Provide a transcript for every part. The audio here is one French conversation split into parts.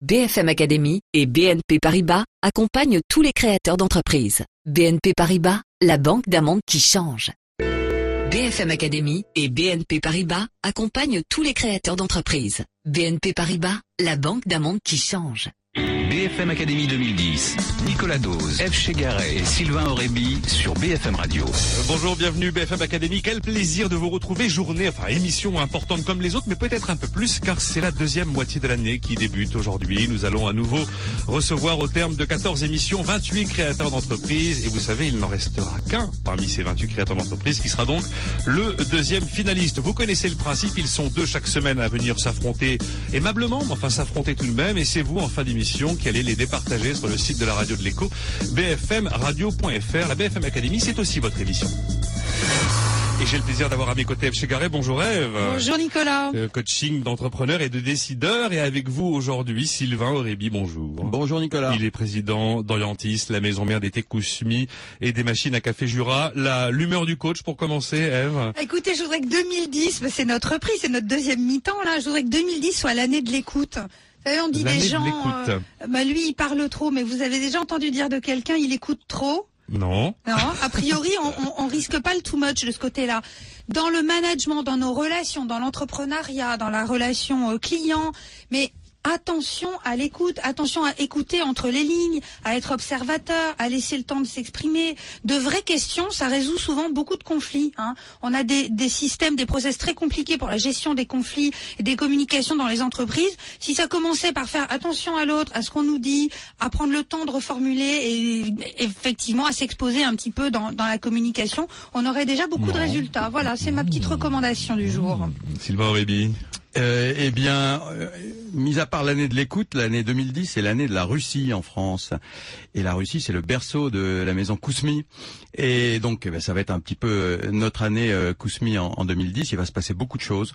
BFM Academy et BNP Paribas accompagnent tous les créateurs d'entreprises. BNP Paribas, la banque d'un monde qui change. BFM Academy et BNP Paribas accompagnent tous les créateurs d'entreprises. BNP Paribas, la banque d'un monde qui change. BFM Academy 2010. Nicolas Dose, F. Chegaray et Sylvain Aurébi sur BFM Radio. Bonjour, bienvenue BFM Academy. Quel plaisir de vous retrouver. Journée, enfin émission importante comme les autres, mais peut-être un peu plus car c'est la deuxième moitié de l'année qui débute aujourd'hui. Nous allons à nouveau recevoir au terme de 14 émissions 28 créateurs d'entreprises et vous savez, il n'en restera qu'un parmi ces 28 créateurs d'entreprises qui sera donc le deuxième finaliste. Vous connaissez le principe, ils sont deux chaque semaine à venir s'affronter aimablement, mais enfin s'affronter tout de même et c'est vous en fin d'émission qui allait les départager sur le site de la radio de l'écho, bfmradio.fr. La BFM Academy, c'est aussi votre émission. Et j'ai le plaisir d'avoir à mes côtés Eve Chegaray. Bonjour Eve. Bonjour Nicolas. Euh, coaching d'entrepreneurs et de décideurs. Et avec vous aujourd'hui, Sylvain Aurébi. Bonjour. Bonjour Nicolas. Il est président d'Orientis, la maison mère des Tekousmi et des machines à café Jura. La l'humeur du coach pour commencer, Eve. Écoutez, je voudrais que 2010, bah, c'est notre prix, c'est notre deuxième mi-temps là. Je voudrais que 2010 soit l'année de l'écoute. Savez, on dit des gens, euh, bah lui il parle trop, mais vous avez déjà entendu dire de quelqu'un il écoute trop? Non. Non, a priori, on, on, risque pas le too much de ce côté-là. Dans le management, dans nos relations, dans l'entrepreneuriat, dans la relation euh, client, mais attention à l'écoute, attention à écouter entre les lignes, à être observateur, à laisser le temps de s'exprimer. De vraies questions, ça résout souvent beaucoup de conflits. Hein. On a des, des, systèmes, des process très compliqués pour la gestion des conflits et des communications dans les entreprises. Si ça commençait par faire attention à l'autre, à ce qu'on nous dit, à prendre le temps de reformuler et effectivement à s'exposer un petit peu dans, dans, la communication, on aurait déjà beaucoup de résultats. Voilà, c'est ma petite recommandation du jour. Sylvain Aurébi. Euh, eh bien, euh, mis à part l'année de l'écoute, l'année 2010, c'est l'année de la Russie en France. Et la Russie, c'est le berceau de la maison Kousmi. Et donc, eh ben, ça va être un petit peu euh, notre année euh, Kousmi en, en 2010. Il va se passer beaucoup de choses.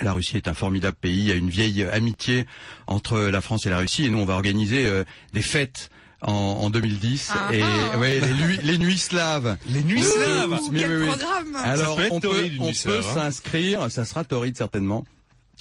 La Russie est un formidable pays. Il y a une vieille amitié entre la France et la Russie. Et nous, on va organiser des fêtes en, en 2010 Ah et ah. ouais, les, nuits- les nuits slaves. Les nuits slaves. Ouh, Mais quel oui, oui. programme Alors on peut, on peut hein. s'inscrire, ça sera torride certainement.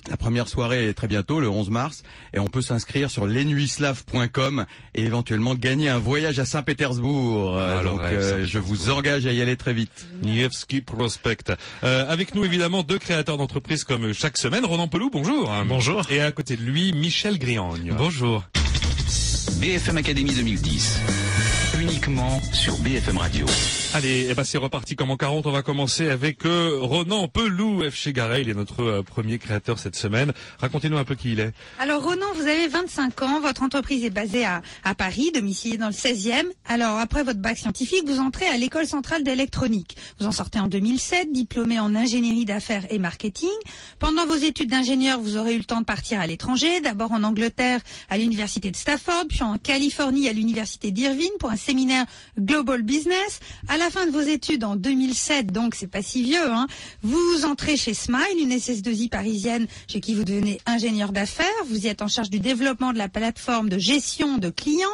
La première soirée est très bientôt, le 11 mars, et on peut s'inscrire sur lesnuitslaves.com et éventuellement gagner un voyage à Saint-Pétersbourg. Ah, Donc rêve, euh, je vous engage à y aller très vite. Nievski Prospect. Euh, avec nous évidemment deux créateurs d'entreprises comme chaque semaine. Ronan Pelou, bonjour. Bonjour. Et à côté de lui, Michel Griagne. Bonjour. BFM Academy 2010. Uniquement sur BFM Radio. Allez, eh ben c'est reparti comme en 40. On va commencer avec euh, Ronan Pelou, F. Chegaray. Il est notre euh, premier créateur cette semaine. Racontez-nous un peu qui il est. Alors Ronan, vous avez 25 ans, votre entreprise est basée à, à Paris, domiciliée dans le 16e. Alors après votre bac scientifique, vous entrez à l'école centrale d'électronique. Vous en sortez en 2007, diplômé en ingénierie d'affaires et marketing. Pendant vos études d'ingénieur, vous aurez eu le temps de partir à l'étranger, d'abord en Angleterre à l'université de Stafford, puis en Californie à l'université d'Irvine pour un séminaire Global Business. La fin de vos études en 2007, donc c'est pas si vieux, hein, vous entrez chez Smile, une SS2I parisienne chez qui vous devenez ingénieur d'affaires. Vous y êtes en charge du développement de la plateforme de gestion de clients,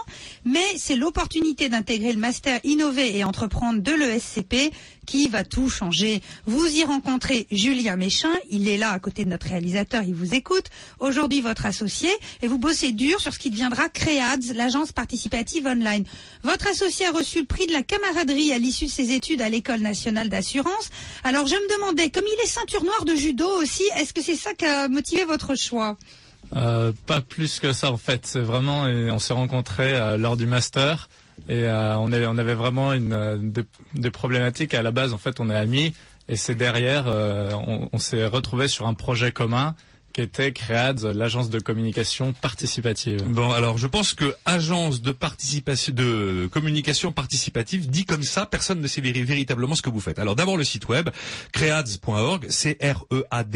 mais c'est l'opportunité d'intégrer le master innover et entreprendre de l'ESCP qui va tout changer. Vous y rencontrez Julien Méchin, il est là à côté de notre réalisateur, il vous écoute. Aujourd'hui votre associé et vous bossez dur sur ce qui deviendra Créads, l'agence participative online. Votre associé a reçu le prix de la camaraderie à l'issue de ses études à l'école nationale d'assurance. Alors je me demandais, comme il est ceinture noire de judo aussi, est-ce que c'est ça qui a motivé votre choix? Euh, pas plus que ça en fait. C'est vraiment, on s'est rencontrés euh, lors du master et euh, on, est, on avait vraiment une, euh, des, des problématiques. À la base, en fait, on est amis et c'est derrière, euh, on, on s'est retrouvés sur un projet commun qu'était Creads, l'agence de communication participative. Bon, alors je pense que agence de participation, de communication participative, dit comme ça, personne ne sait véri- véritablement ce que vous faites. Alors d'abord le site web, creads.org,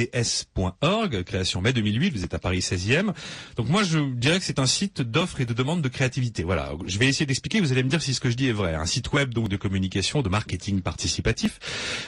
C-R-E-A-D-S.org, création mai 2008, vous êtes à Paris 16e. Donc moi je dirais que c'est un site d'offres et de demande de créativité. Voilà, je vais essayer d'expliquer, vous allez me dire si ce que je dis est vrai. Un site web donc de communication, de marketing participatif,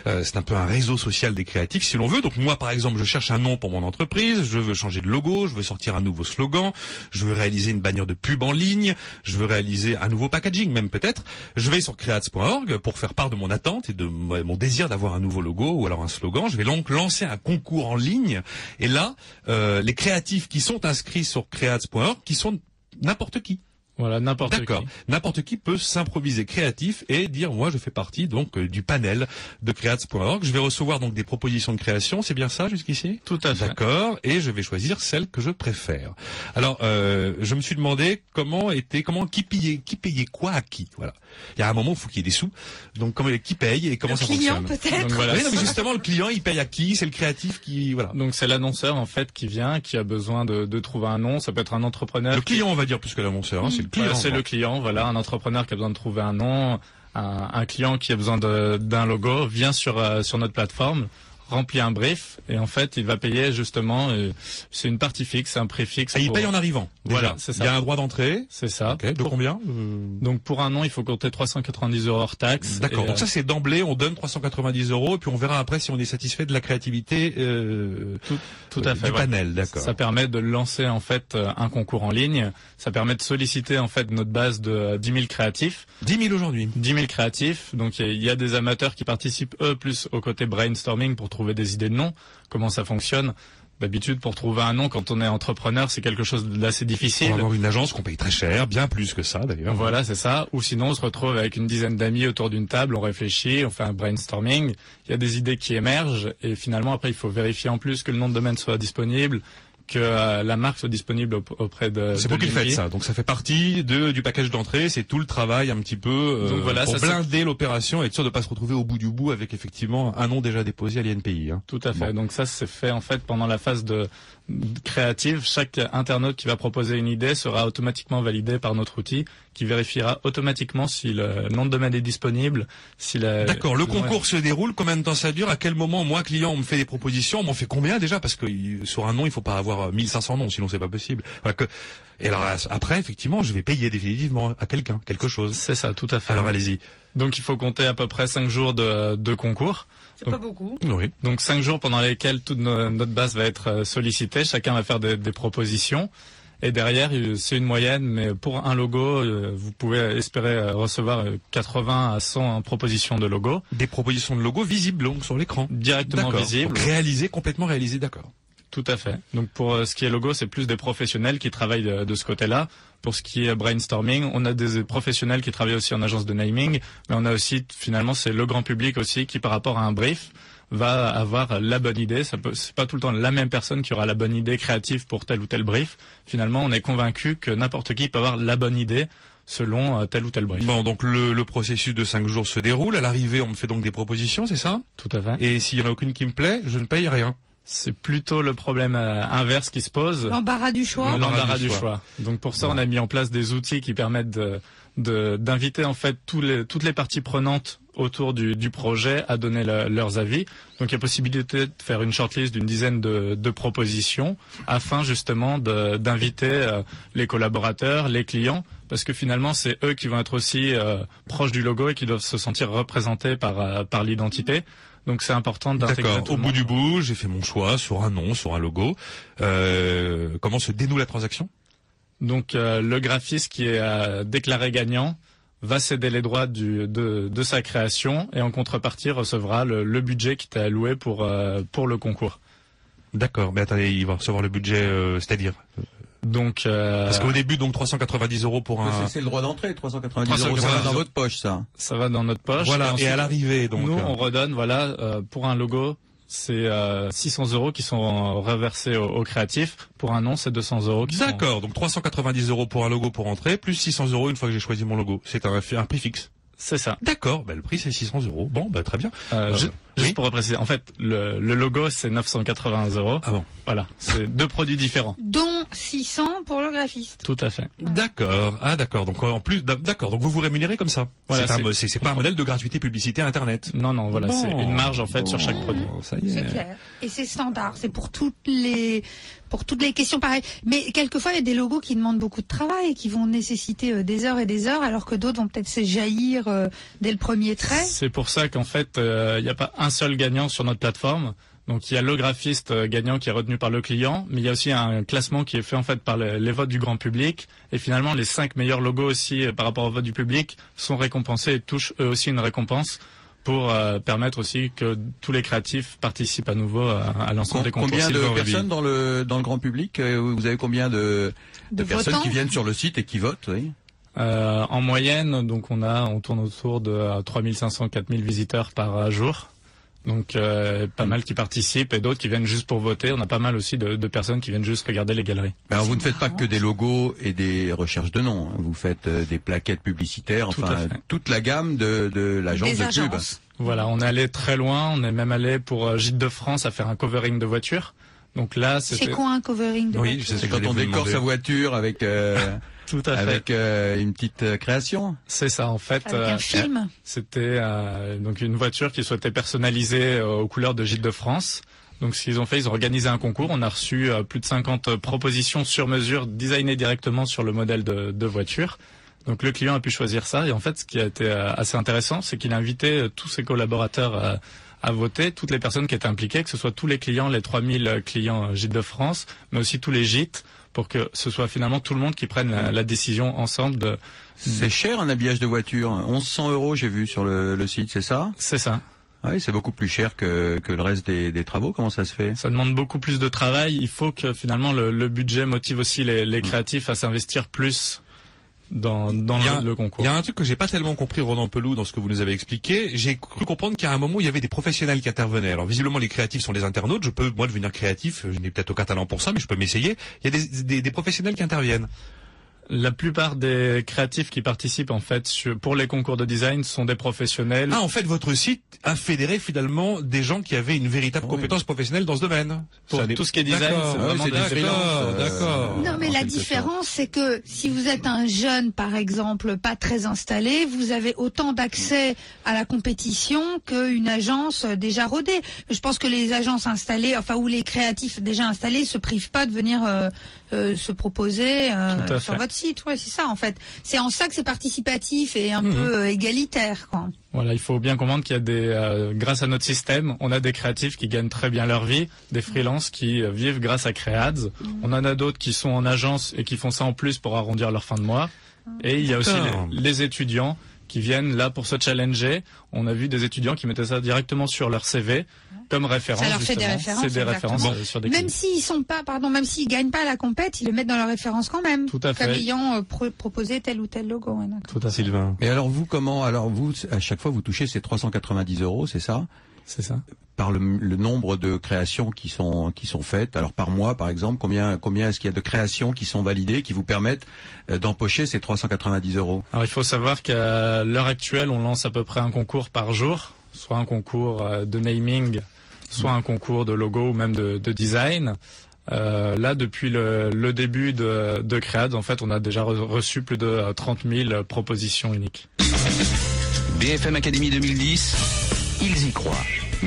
Euh, c'est un peu un réseau social des créatifs si l'on veut. Donc moi par exemple, je cherche un nom pour mon entreprise, je veux changer de logo, je veux sortir un nouveau slogan, je veux réaliser une bannière de pub en ligne, je veux réaliser un nouveau packaging même peut-être. Je vais sur creats.org pour faire part de mon attente et de mon désir d'avoir un nouveau logo ou alors un slogan. Je vais donc lancer un concours en ligne et là, euh, les créatifs qui sont inscrits sur creats.org, qui sont n'importe qui. Voilà, n'importe qui. D'accord. N'importe qui peut s'improviser créatif et dire moi je fais partie donc euh, du panel de creats.org. Je vais recevoir donc des propositions de création, c'est bien ça jusqu'ici? Tout à fait. D'accord. Et je vais choisir celle que je préfère. Alors euh, je me suis demandé comment était comment qui payait qui payait quoi à qui. Voilà. Il y a un moment où il faut qu'il y ait des sous. Donc comment qui paye et comment Le ça client fonctionne? peut-être Donc voilà, Oui, non, mais justement le client il paye à qui? C'est le créatif qui voilà. Donc c'est l'annonceur en fait qui vient, qui a besoin de, de trouver un nom. Ça peut être un entrepreneur. Le qui- client on va dire plus que l'annonceur. Hein, c'est le client. Voilà, c'est le client, voilà, un entrepreneur qui a besoin de trouver un nom, un, un client qui a besoin de- d'un logo vient sur euh, sur notre plateforme, remplit un brief et en fait il va payer justement. euh, c'est une partie fixe, un prix fixe. Ah, il pour- paye en arrivant. déjà. Voilà, c'est ça. Il y a un droit d'entrée. C'est ça. Ok. De Pour- combien Euh, donc pour un nom, il faut compter 390 euros hors taxe. D'accord. Et, Donc euh, ça c'est d'emblée, on donne 390 euros et puis on verra après si on est satisfait de la créativité euh, tout, tout à fait. du ouais. panel. D'accord. Ça permet de lancer en fait un concours en ligne. Ça permet de solliciter en fait notre base de euh, 10 000 créatifs. 10 000 aujourd'hui. 10 000 créatifs. Donc il y y a des amateurs qui participent eux plus au côté brainstorming pour trouver des idées de noms. Comment ça fonctionne D'habitude, pour trouver un nom quand on est entrepreneur, c'est quelque chose d'assez difficile. Pour avoir une agence qu'on paye très cher, bien plus que ça d'ailleurs. Voilà, c'est ça. Ou sinon, on se retrouve avec une dizaine d'amis autour d'une table, on réfléchit, on fait un brainstorming. Il y a des idées qui émergent et finalement, après, il faut vérifier en plus que le nom de domaine soit disponible, que euh, la marque soit disponible aup- auprès de. C'est vous qui le faites ça. Donc ça fait partie de, du package d'entrée. C'est tout le travail un petit peu euh, Donc voilà, pour ça, c'est- blinder l'opération et être sûr de pas se retrouver au bout du bout avec effectivement un nom déjà déposé à l'INPI. Hein. Tout à fait. Bon. Donc ça, c'est fait en fait pendant la phase de de créative. Chaque internaute qui va proposer une idée sera automatiquement validé par notre outil, qui vérifiera automatiquement si le nom de domaine est disponible, si la. D'accord. Le Ouais. concours se déroule. Combien de temps ça dure À quel moment moi client on me fait des propositions On m'en fait combien déjà? Parce que sur un nom il faut pas avoir euh, 1500 noms sinon c'est pas possible. Voilà que- Et alors après effectivement je vais payer définitivement à quelqu'un quelque chose. C'est ça, tout à fait. Alors allez-y. Donc il faut compter à peu près cinq jours de, de concours. C'est pas beaucoup. Oui. Donc cinq jours pendant lesquels toute no- notre base va être euh, sollicitée. Chacun va faire des, des propositions. Et derrière, euh, c'est une moyenne, mais pour un logo, euh, vous pouvez espérer euh, recevoir euh, 80 à 100 propositions de logo Des propositions de logo visibles donc sur l'écran. directement visibles. Donc, réalisé, complètement réalisé, d'accord. Tout à fait. Donc pour euh, ce qui est logo, c'est plus des professionnels qui travaillent de, de ce côté-là. Pour ce qui est brainstorming, on a des professionnels qui travaillent aussi en agence de naming, mais on a aussi finalement c'est le grand public aussi qui par rapport à un brief va avoir la bonne idée. Ça peut, c'est pas tout le temps la même personne qui aura la bonne idée créative pour tel ou tel brief. Finalement, on est convaincu que n'importe qui peut avoir la bonne idée selon euh, tel ou tel brief. Bon, donc le, le processus de cinq jours se déroule. À l'arrivée, on me fait donc des propositions, c'est ça? Tout à fait. Et s'il y en a aucune qui me plaît, je ne paye rien. C'est plutôt le problème euh, inverse qui se pose. L'embarras du choix. L'embarras du choix. choix. Donc pour ça, on a mis en place des outils qui permettent de de- d'inviter en fait tous les, toutes les parties prenantes autour du, du projet à donner le- leurs avis. Donc il y a possibilité de faire une shortlist d'une dizaine de, de propositions afin justement d'inviter euh, les collaborateurs, les clients, parce que finalement c'est eux qui vont être aussi euh, proches du logo et qui doivent se sentir représentés par euh, par l'identité. Donc c'est important d'intégrer D'accord. Au bout du bout, j'ai fait mon choix sur un nom, sur un logo. Euh, comment se dénoue la transaction? Donc euh, le graphiste qui est euh, déclaré gagnant va céder les droits du, de, de sa création et en contrepartie recevra le, le budget qui t'est alloué pour, euh, pour le concours. D'accord. Mais attendez, il va recevoir le budget, euh, c'est-à-dire Donc euh, Parce qu'au début, donc 390 euros pour un. C'est- le droit d'entrée, 390 euros. Ça 390 va dans votre poche, ça. ça va dans notre poche. Voilà. ensuite, Et à l'arrivée, donc. nous euh, on redonne voilà euh, pour un logo c'est euh, 600 euros qui sont reversés au, au créatif. Pour un nom c'est 200 euros sont D'accord. Donc 390 euros pour un logo pour entrer, plus 600 euros une fois que j'ai choisi mon logo. C'est un, un prix fixe. C'est ça. D'accord, bah, le prix c'est 600 euros. Bon, bah très bien. Euh, Euh, juste oui. pour préciser, en fait, le, le logo c'est 980 euros. Ah bon. Voilà, c'est deux produits différents. Dont 600 pour le graphiste. Tout à fait. D'accord. Ah d'accord. Donc euh, en plus, d'a- d'accord. Donc vous vous rémunérez comme ça. Voilà, c'est c'est- c'est c'est pas un modèle de gratuité publicité internet. Non, non, voilà, Bon. c'est une marge en fait sur chaque produit. Ça y C'est est. clair. Et c'est standard. C'est pour toutes les pour toutes les questions pareilles. Mais quelquefois, il y a des logos qui demandent beaucoup de travail et qui vont nécessiter euh, des heures et des heures, alors que d'autres vont peut-être se jaillir euh, dès le premier trait. C'est pour ça qu'en fait, euh, il n'y a pas un seul gagnant sur notre plateforme. Donc il y a le graphiste euh, gagnant qui est retenu par le client, mais il y a aussi un classement qui est fait en fait par le- les votes du grand public. Et finalement, les cinq meilleurs logos aussi euh, par rapport au vote du public sont récompensés et touchent eux aussi une récompense pour euh, permettre aussi que tous les créatifs participent à nouveau à, à l'ensemble des concours. combien de personnes dans le dans le grand public Vous avez combien de, de, De personnes votants. qui viennent sur le site et qui votent oui Euh, en moyenne, donc on a, on tourne autour de euh, 3500, 4000 visiteurs par euh, jour. Donc euh, pas mal qui participent et d'autres qui viennent juste pour voter. On a pas mal aussi de, de personnes qui viennent juste regarder les galeries. Alors vous ne faites pas que des logos et des recherches de noms. hein. Vous faites euh, des plaquettes publicitaires, Tout enfin toute la gamme de, de l'agence de pub. agences. Voilà, on est allé très loin. On est même allé pour euh, Gîte de France à faire un covering de voiture. Donc là, C'est quoi un covering de Oui, voiture? sais C'est quand on décore sa voiture avec euh, tout à fait. avec euh, une petite euh, création. C'est ça, en fait. Avec euh, un film. C'était euh, donc une voiture qui souhaitait personnaliser euh, aux couleurs de Gîte de France. Donc ce qu'ils ont fait, ils ont organisé un concours. On a reçu euh, plus de 50 propositions sur mesure, designées directement sur le modèle de, de voiture. Donc le client a pu choisir ça. Et en fait, ce qui a été euh, assez intéressant, c'est qu'il a invité euh, tous ses collaborateurs euh, à voter, toutes les personnes qui étaient impliquées, que ce soit tous les clients, les 3000 clients euh, Gîtes de France, mais aussi tous les gîtes, pour que ce soit finalement tout le monde qui prenne la, la décision ensemble de... C'est cher un habillage de voiture. 1100 euros j'ai vu sur le, le site, c'est ça? C'est ça. Oui, c'est beaucoup plus cher que, que le reste des, des travaux. Comment ça se fait? Ça demande beaucoup plus de travail. Il faut que finalement le, le budget motive aussi les, les créatifs à s'investir plus dans, dans a- le concours. Il y a un truc que j'ai pas tellement compris, Ronan Pelou, dans ce que vous nous avez expliqué. J'ai cru comprendre qu'à un moment, il y avait des professionnels qui intervenaient. Alors, visiblement, les créatifs sont les internautes. Je peux, moi, devenir créatif. Je n'ai peut-être aucun talent pour ça, mais je peux m'essayer. Il y a des, des, des professionnels qui interviennent. La plupart des créatifs qui participent en fait sur- pour les concours de design sont des professionnels. Ah, en fait, votre site a fédéré finalement des gens qui avaient une véritable Oui. compétence professionnelle dans ce domaine. Pour Ça tout ce qui est design, c'est Ah oui, des D'accord, euh, d'accord. Non, mais en la différence, c'est que si vous êtes un jeune, par exemple, pas très installé, vous avez autant d'accès à la compétition qu'une agence déjà rodée. Je pense que les agences installées, enfin, ou les créatifs déjà installés, se privent pas de venir euh, euh, se proposer euh, sur votre site. Ouais, c'est ça, en fait. C'est en ça que c'est participatif et un Mhm. peu euh, égalitaire, quoi. Voilà, il faut bien comprendre qu'il y a des, euh, grâce à notre système, on a des créatifs qui gagnent très bien leur vie, des freelances qui euh, vivent grâce à Créads. On en a d'autres qui sont en agence et qui font ça en plus pour arrondir leur fin de mois. Et il y a aussi les étudiants qui viennent là pour se challenger. On a vu des étudiants qui mettaient ça directement sur leur CV comme référence. Ça leur fait des références, C'est des références euh, sur des Même s'ils sont pas, pardon, même s'ils gagnent pas la compète, ils le mettent dans leur référence quand même. Tout à fait. Comme ayant euh, pro- proposé tel ou tel logo. Tout à fait. Sylvain. Mais alors vous, comment Alors vous, à chaque fois, vous touchez ces 390 euros, c'est ça? C'est ça. Par le, le nombre de créations qui sont qui sont faites. Alors par mois, par exemple, combien combien est-ce qu'il y a de créations qui sont validées, qui vous permettent euh, d'empocher ces 390 euros? Alors il faut savoir qu'à l'heure actuelle, on lance à peu près un concours par jour, soit un concours euh, de naming, soit un concours de logo ou même de, de design. Euh, là, depuis le, le début de, de Créade, en fait, on a déjà re- reçu plus de euh, 30 000 propositions uniques. BFM Academy 2010, ils y croient.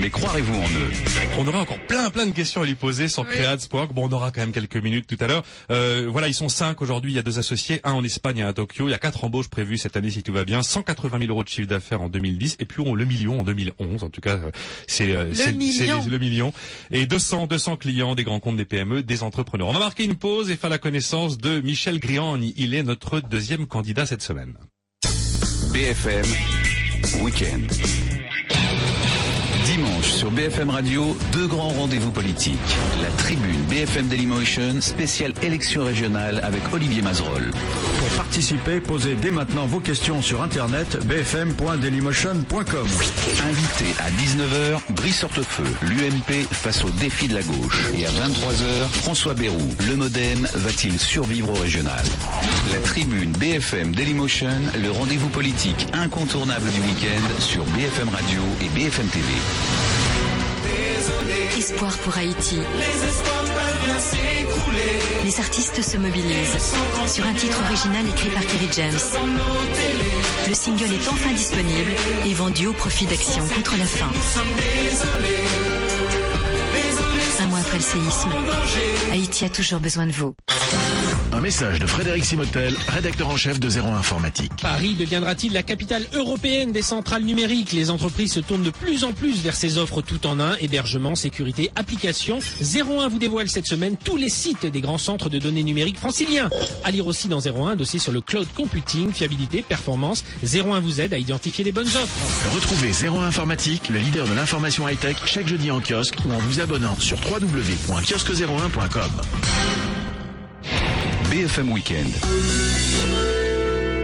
Mais croirez-vous en eux? On aurait encore plein plein de questions à lui poser sur Creads.org. Bon, on aura quand même quelques minutes tout à l'heure. Euh, voilà, ils sont cinq aujourd'hui. Il y a deux associés, un en Espagne et un à Tokyo. Il y a quatre embauches prévues cette année si tout va bien. 180 000 euros de chiffre d'affaires en 2010 et puis on le million en 2011. En tout cas, euh, c'est euh, c'est le million. Et 200 200 clients des grands comptes des PME, des entrepreneurs. On va marquer une pause et faire la connaissance de Michel Griand. Il est notre deuxième candidat cette semaine. BFM Weekend. Sur BFM Radio, deux grands rendez-vous politiques. La tribune BFM Dailymotion, spéciale élection régionale avec Olivier Mazerolle. Pour participer, posez dès maintenant vos questions sur internet bfm.dailymotion.com. Invité à 19h, Brice Hortefeux, l'UMP face au défi de la gauche. Et à 23h, François Bayrou, le Modem va-t-il survivre au régional? La tribune BFM Dailymotion, le rendez-vous politique incontournable du week-end sur BFM Radio et BFM TV. Pour Haïti. Les artistes se mobilisent sur un titre original écrit par Kerry James. Le single est enfin disponible et vendu au profit d'Action contre la faim. Un mois après le séisme, Haïti a toujours besoin de vous. Message de Frédéric Simotel, rédacteur en chef de Zéro Informatique. Paris deviendra-t-il la capitale européenne des centrales numériques? Les entreprises se tournent de plus en plus vers ces offres tout en un, hébergement, sécurité, application. 01 vous dévoile cette semaine tous les sites des grands centres de données numériques franciliens. À lire aussi dans 01 un dossier sur le cloud computing, fiabilité, performance. 01 vous aide à identifier les bonnes offres. Retrouvez 01 Informatique, le leader de l'information high-tech, chaque jeudi en kiosque ou en vous abonnant sur www.kiosque01.com. BFM Weekend.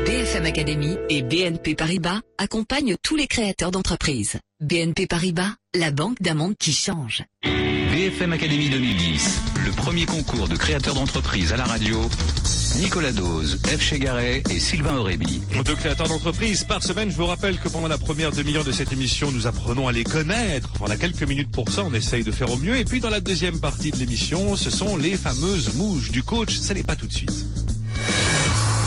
BFM Academy et BNP Paribas accompagnent tous les créateurs d'entreprises. BNP Paribas, la banque d'un monde qui change. BFM Academy 2010, le premier concours de créateurs d'entreprises à la radio. Nicolas Dose, F. Chegaray et Sylvain Aurébi. Deux créateurs d'entreprises par semaine. Je vous rappelle que pendant la première demi-heure de cette émission, nous apprenons à les connaître. On a quelques minutes pour ça, on essaye de faire au mieux. Et puis dans la deuxième partie de l'émission, ce sont les fameuses mouches du coach. Ça n'est pas tout de suite.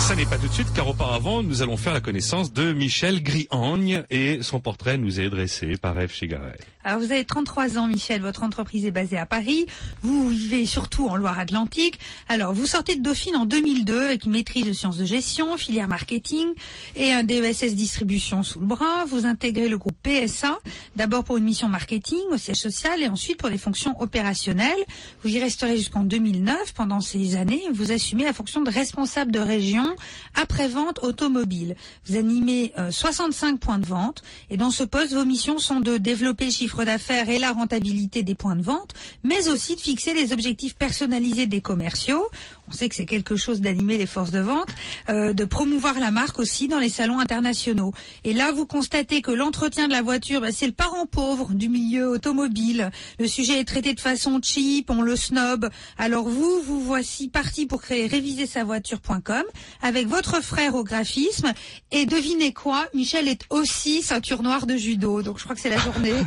Ça n'est pas tout de suite, car auparavant, nous allons faire la connaissance de Michel Griagne et son portrait nous est dressé par F. Chegaray. Alors vous avez 33 ans, Michel, votre entreprise est basée à Paris, vous vivez surtout en Loire-Atlantique. Alors vous sortez de Dauphine en 2002 avec une maîtrise de sciences de gestion, filière marketing et un DESS distribution sous le bras. Vous intégrez le groupe PSA, d'abord pour une mission marketing au siège social et ensuite pour des fonctions opérationnelles. Vous y resterez jusqu'en 2009. Pendant ces années, vous assumez la fonction de responsable de région après-vente automobile. Vous animez euh, 65 points de vente et dans ce poste, vos missions sont de développer le chiffre d'affaires et la rentabilité des points de vente, mais aussi de fixer les objectifs personnalisés des commerciaux. On sait que c'est quelque chose d'animer les forces de vente, euh, de promouvoir la marque aussi dans les salons internationaux. Et là, vous constatez que l'entretien de la voiture, bah, c'est le parent pauvre du milieu automobile. Le sujet est traité de façon cheap, on le snob. Alors vous, vous voici parti pour créer réviser-sa-voiture.com avec votre frère au graphisme. Et devinez quoi, Michel est aussi ceinture noire de judo. Donc je crois que c'est la journée.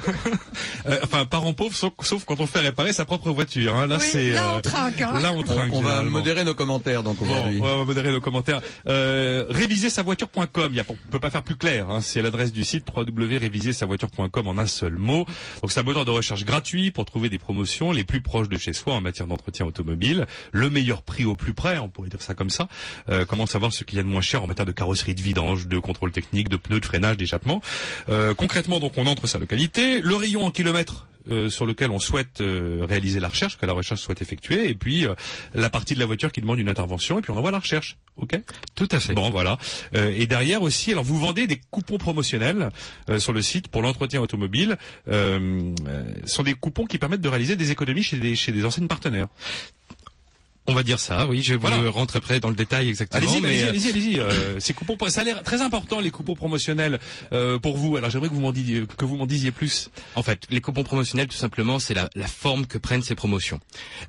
Euh, enfin, parent pauvre, sauf, sauf quand on fait réparer sa propre voiture. Hein. Là, Oui, c'est là, on euh, trinque, hein. Là, on trinque. On va modérer nos commentaires donc Bon, on va modérer nos commentaires. Euh, réviser sa voiture.com. Il y a- on peut pas faire plus clair. Hein. C'est l'adresse du site www.réviser-sa-voiture.com en un seul mot. Donc c'est un moteur de recherche gratuit pour trouver des promotions les plus proches de chez soi en matière d'entretien automobile. Le meilleur prix au plus près, on pourrait dire ça comme ça. Euh, comment savoir ce qu'il y a de moins cher en matière de carrosserie, de vidange, de contrôle technique, de pneus, de freinage, d'échappement. Euh, concrètement, donc on entre sa localité, le rayon en kilomètres euh, sur lequel on souhaite euh, réaliser la recherche, que la recherche soit effectuée, et puis euh, la partie de la voiture qui demande une intervention, et puis on envoie la recherche. Ok? Tout à fait. Bon, voilà. Et derrière aussi, alors vous vendez des coupons promotionnels sur le site pour l'entretien automobile. Ce sont des coupons qui permettent de réaliser des économies chez des, chez des enseignes partenaires. On va dire ça, oui. Je vais Voilà. vous rentrer près dans le détail exactement. Allez-y, mais, allez-y, euh, allez-y, allez-y. Euh, ces coupons, ça a l'air très important, les coupons promotionnels euh, pour vous. Alors j'aimerais que vous m'en disiez, que vous m'en disiez plus. En fait, les coupons promotionnels, tout simplement, c'est la, la forme que prennent ces promotions.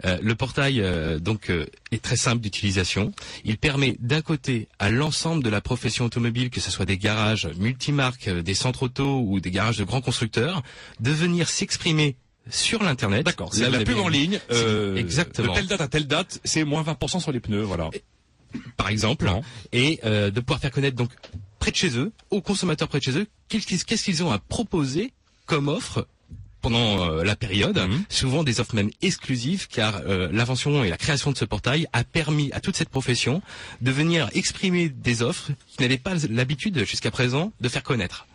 Euh, le portail, euh, donc, euh, est très simple d'utilisation. Il permet d'un côté à l'ensemble de la profession automobile, que ce soit des garages multimarques, des centres auto ou des garages de grands constructeurs, de venir s'exprimer sur l'internet. D'accord, c'est de la pub avez- en ligne. Euh, exactement. De telle date à telle date, c'est moins 20% sur les pneus, voilà. par exemple, Non. et euh, de pouvoir faire connaître donc près de chez eux, aux consommateurs près de chez eux, qu'est-ce qu'ils qu'est-ce qu'ils ont à proposer comme offre pendant euh, la période, Mhm. souvent des offres même exclusives, car euh, l'invention et la création de ce portail a permis à toute cette profession de venir exprimer des offres qu'ils n'avaient pas l'habitude jusqu'à présent de faire connaître.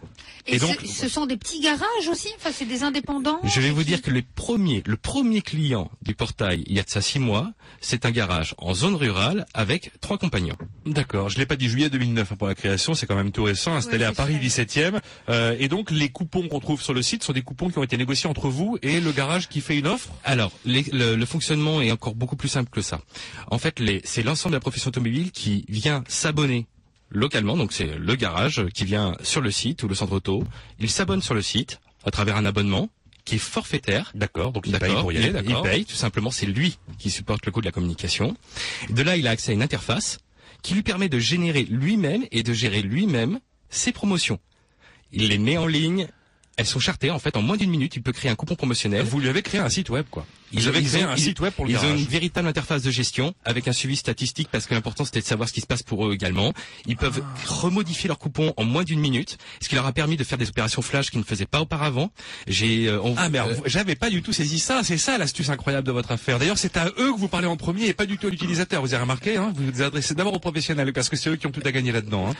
Et, Et donc, ce, ce sont des petits garages aussi. Enfin, c'est des indépendants. Je vais vous dire que les premiers, le premier client du portail, il y a de ça six mois, c'est un garage en zone rurale avec trois compagnons. D'accord, je l'ai pas dit juillet 2009 hein, pour la création, c'est quand même tout récent, installé Ouais, à Paris fait. 17e. Euh, et donc les coupons qu'on trouve sur le site sont des coupons qui ont été négociés entre vous et le garage qui fait une offre? Alors, les- le, le fonctionnement est encore beaucoup plus simple que ça. En fait, les- c'est l'ensemble de la profession automobile qui vient s'abonner localement, donc c'est le garage qui vient sur le site ou le centre auto. Il s'abonne sur le site à travers un abonnement qui est forfaitaire. D'accord, donc il paye pour y aller, d'accord. Il paye, tout simplement, c'est lui qui supporte le coût de la communication. De là, il a accès à une interface qui lui permet de générer lui-même et de gérer lui-même ses promotions. Il les met en ligne. Elles sont chartées en fait en moins d'une minute. Il peut créer un coupon promotionnel. Vous lui avez créé un site web, quoi. Ils avez ils créé ont- un ils- site web pour le Ils ont une véritable interface de gestion avec un suivi statistique parce que l'important c'était de savoir ce qui se passe pour eux également. Ils peuvent Ah. remodifier leurs coupons en moins d'une minute, ce qui leur a permis de faire des opérations flash qu'ils ne faisaient pas auparavant. J'ai euh, Ah mais alors, euh, j'avais pas du tout saisi ça, c'est ça l'astuce incroyable de votre affaire. D'ailleurs, c'est à eux que vous parlez en premier et pas du tout à l'utilisateur. Vous avez remarqué, hein vous vous adressez d'abord aux professionnels parce que c'est eux qui ont tout à gagner là-dedans. Hein.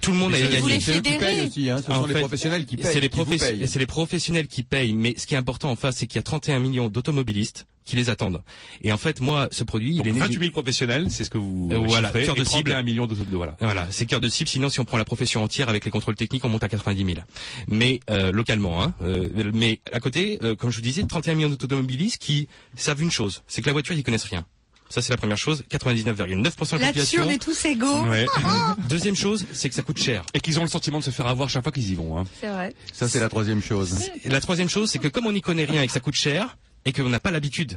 Tout le monde a gagné. Vous les C'est eux qui fédérez. payent aussi, hein. Ce En sont les professionnels qui payent. C'est les, c'est professionnels qui payent, mais ce qui est important en face, c'est qu'il y a 31 millions d'automobilistes qui les attendent. Et en fait, moi, ce produit, Donc il est né 28 000 professionnels, c'est ce que vous Euh, voilà, cœur de cible. 31 millions de, de voilà. Voilà, c'est cœur de cible. Sinon, si on prend la profession entière avec les contrôles techniques, on monte à 90 000. Mais euh, localement, hein. euh, mais à côté, euh, comme je vous disais, 31 millions d'automobilistes qui savent une chose, c'est que la voiture, ils connaissent rien. Ça, c'est la première chose. 99,9% de la population. on est tous égaux. Ouais. Deuxième chose, c'est que ça coûte cher. Et qu'ils ont le sentiment de se faire avoir chaque fois qu'ils y vont. Hein. C'est vrai. Ça, c'est la troisième chose. La troisième chose, c'est que comme on n'y connaît rien et que ça coûte cher, et qu'on n'a pas l'habitude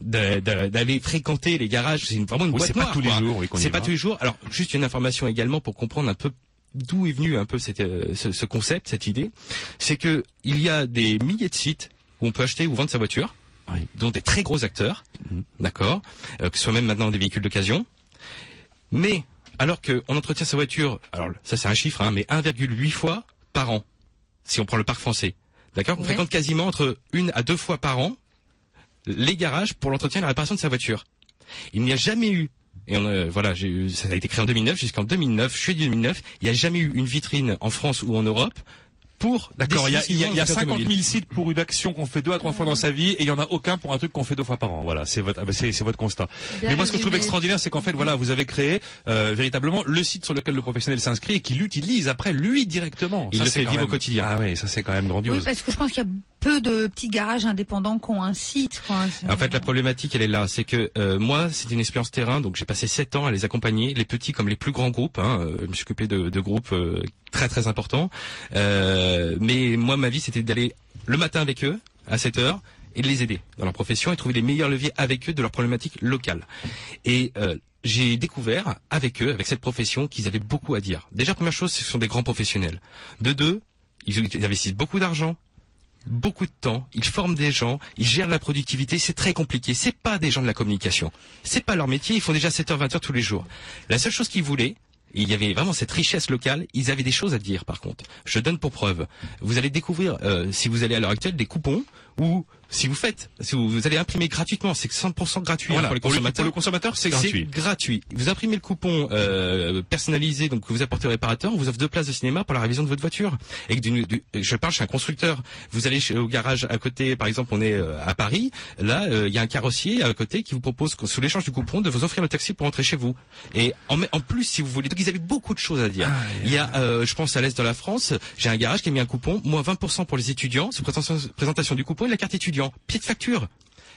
de- de- d'aller fréquenter les garages, c'est une- vraiment une Oui, boîte c'est pas noire, tous les jours, oui, C'est pas va. tous les jours. Alors, juste une information également pour comprendre un peu d'où est venu un peu cette, euh, ce, ce concept, cette idée, c'est que il y a des milliers de sites où on peut acheter ou vendre sa voiture, dont des très gros acteurs, Mhm. d'accord, euh, que ce soit même maintenant des véhicules d'occasion, mais alors qu'on entretient sa voiture, alors ça c'est un chiffre, hein, mais 1,8 fois par an, si on prend le parc français, d'accord, on Ouais. fréquente quasiment entre une à deux fois par an les garages pour l'entretien et la réparation de sa voiture. Il n'y a jamais eu, et on, euh, voilà, ça a été créé en 2009, jusqu'en 2009, juillet 2009, il n'y a jamais eu une vitrine en France ou en Europe pour D'accord, il y a, il y a- il y a décisivement 50 automobile. 000 sites pour une action qu'on fait deux à trois fois dans sa vie et il y en a aucun pour un truc qu'on fait deux fois par an. Voilà, c'est votre, c'est, c'est votre constat. Bien Mais moi, ce que je trouve extraordinaire, c'est qu'en fait, voilà, vous avez créé euh, véritablement le site sur lequel le professionnel s'inscrit et qui l'utilise après lui directement. Il Ça, le c'est fait vivre au quotidien. Ah oui, ça c'est quand même Oui, grandiose. parce que je pense qu'il y a peu de petits garages indépendants qui ont un site. Quoi. En fait, la problématique, elle est là. C'est que euh, moi, c'est une expérience terrain, donc j'ai passé sept ans à les accompagner, les petits comme les plus grands groupes. Hein, euh, je me suis occupé de, de groupes euh, très très importants. Euh, mais moi, ma vie, c'était d'aller le matin avec eux à 7 heures et de les aider dans leur profession et trouver les meilleurs leviers avec eux de leurs problématiques locales. Et euh, j'ai découvert avec eux, avec cette profession, qu'ils avaient beaucoup à dire. Déjà, première chose, ce sont des grands professionnels. De deux, ils investissent beaucoup d'argent, beaucoup de temps, ils forment des gens, ils gèrent la productivité, c'est très compliqué. C'est pas des gens de la communication. C'est pas leur métier, ils font déjà 7h 20h tous les jours. La seule chose qu'ils voulaient, il y avait vraiment cette richesse locale, ils avaient des choses à dire par contre. Je donne pour preuve. Vous allez découvrir, euh, si vous allez à l'heure actuelle, des coupons ou si vous faites, si vous, vous allez imprimer gratuitement, c'est 100% gratuit hein, pour les consommateurs. pour le consommateur, c'est gratuit. gratuit. Vous imprimez le coupon euh, personnalisé donc que vous apportez au réparateur, on vous offre deux places de cinéma pour la révision de votre voiture. Et que d'une- du- je parle chez un constructeur. Vous allez chez, au garage à côté, par exemple, on est euh, à Paris. Là, euh, il y a un carrossier à côté qui vous propose, sous l'échange du coupon, de vous offrir le taxi pour rentrer chez vous. Et en, en plus, si vous voulez, donc ils avaient beaucoup de choses à dire. il y a, euh, je pense à l'est de la France, j'ai un garage qui a mis un coupon, moins 20% pour les étudiants, sous présentation, présentation du coupon et la carte pied de facture.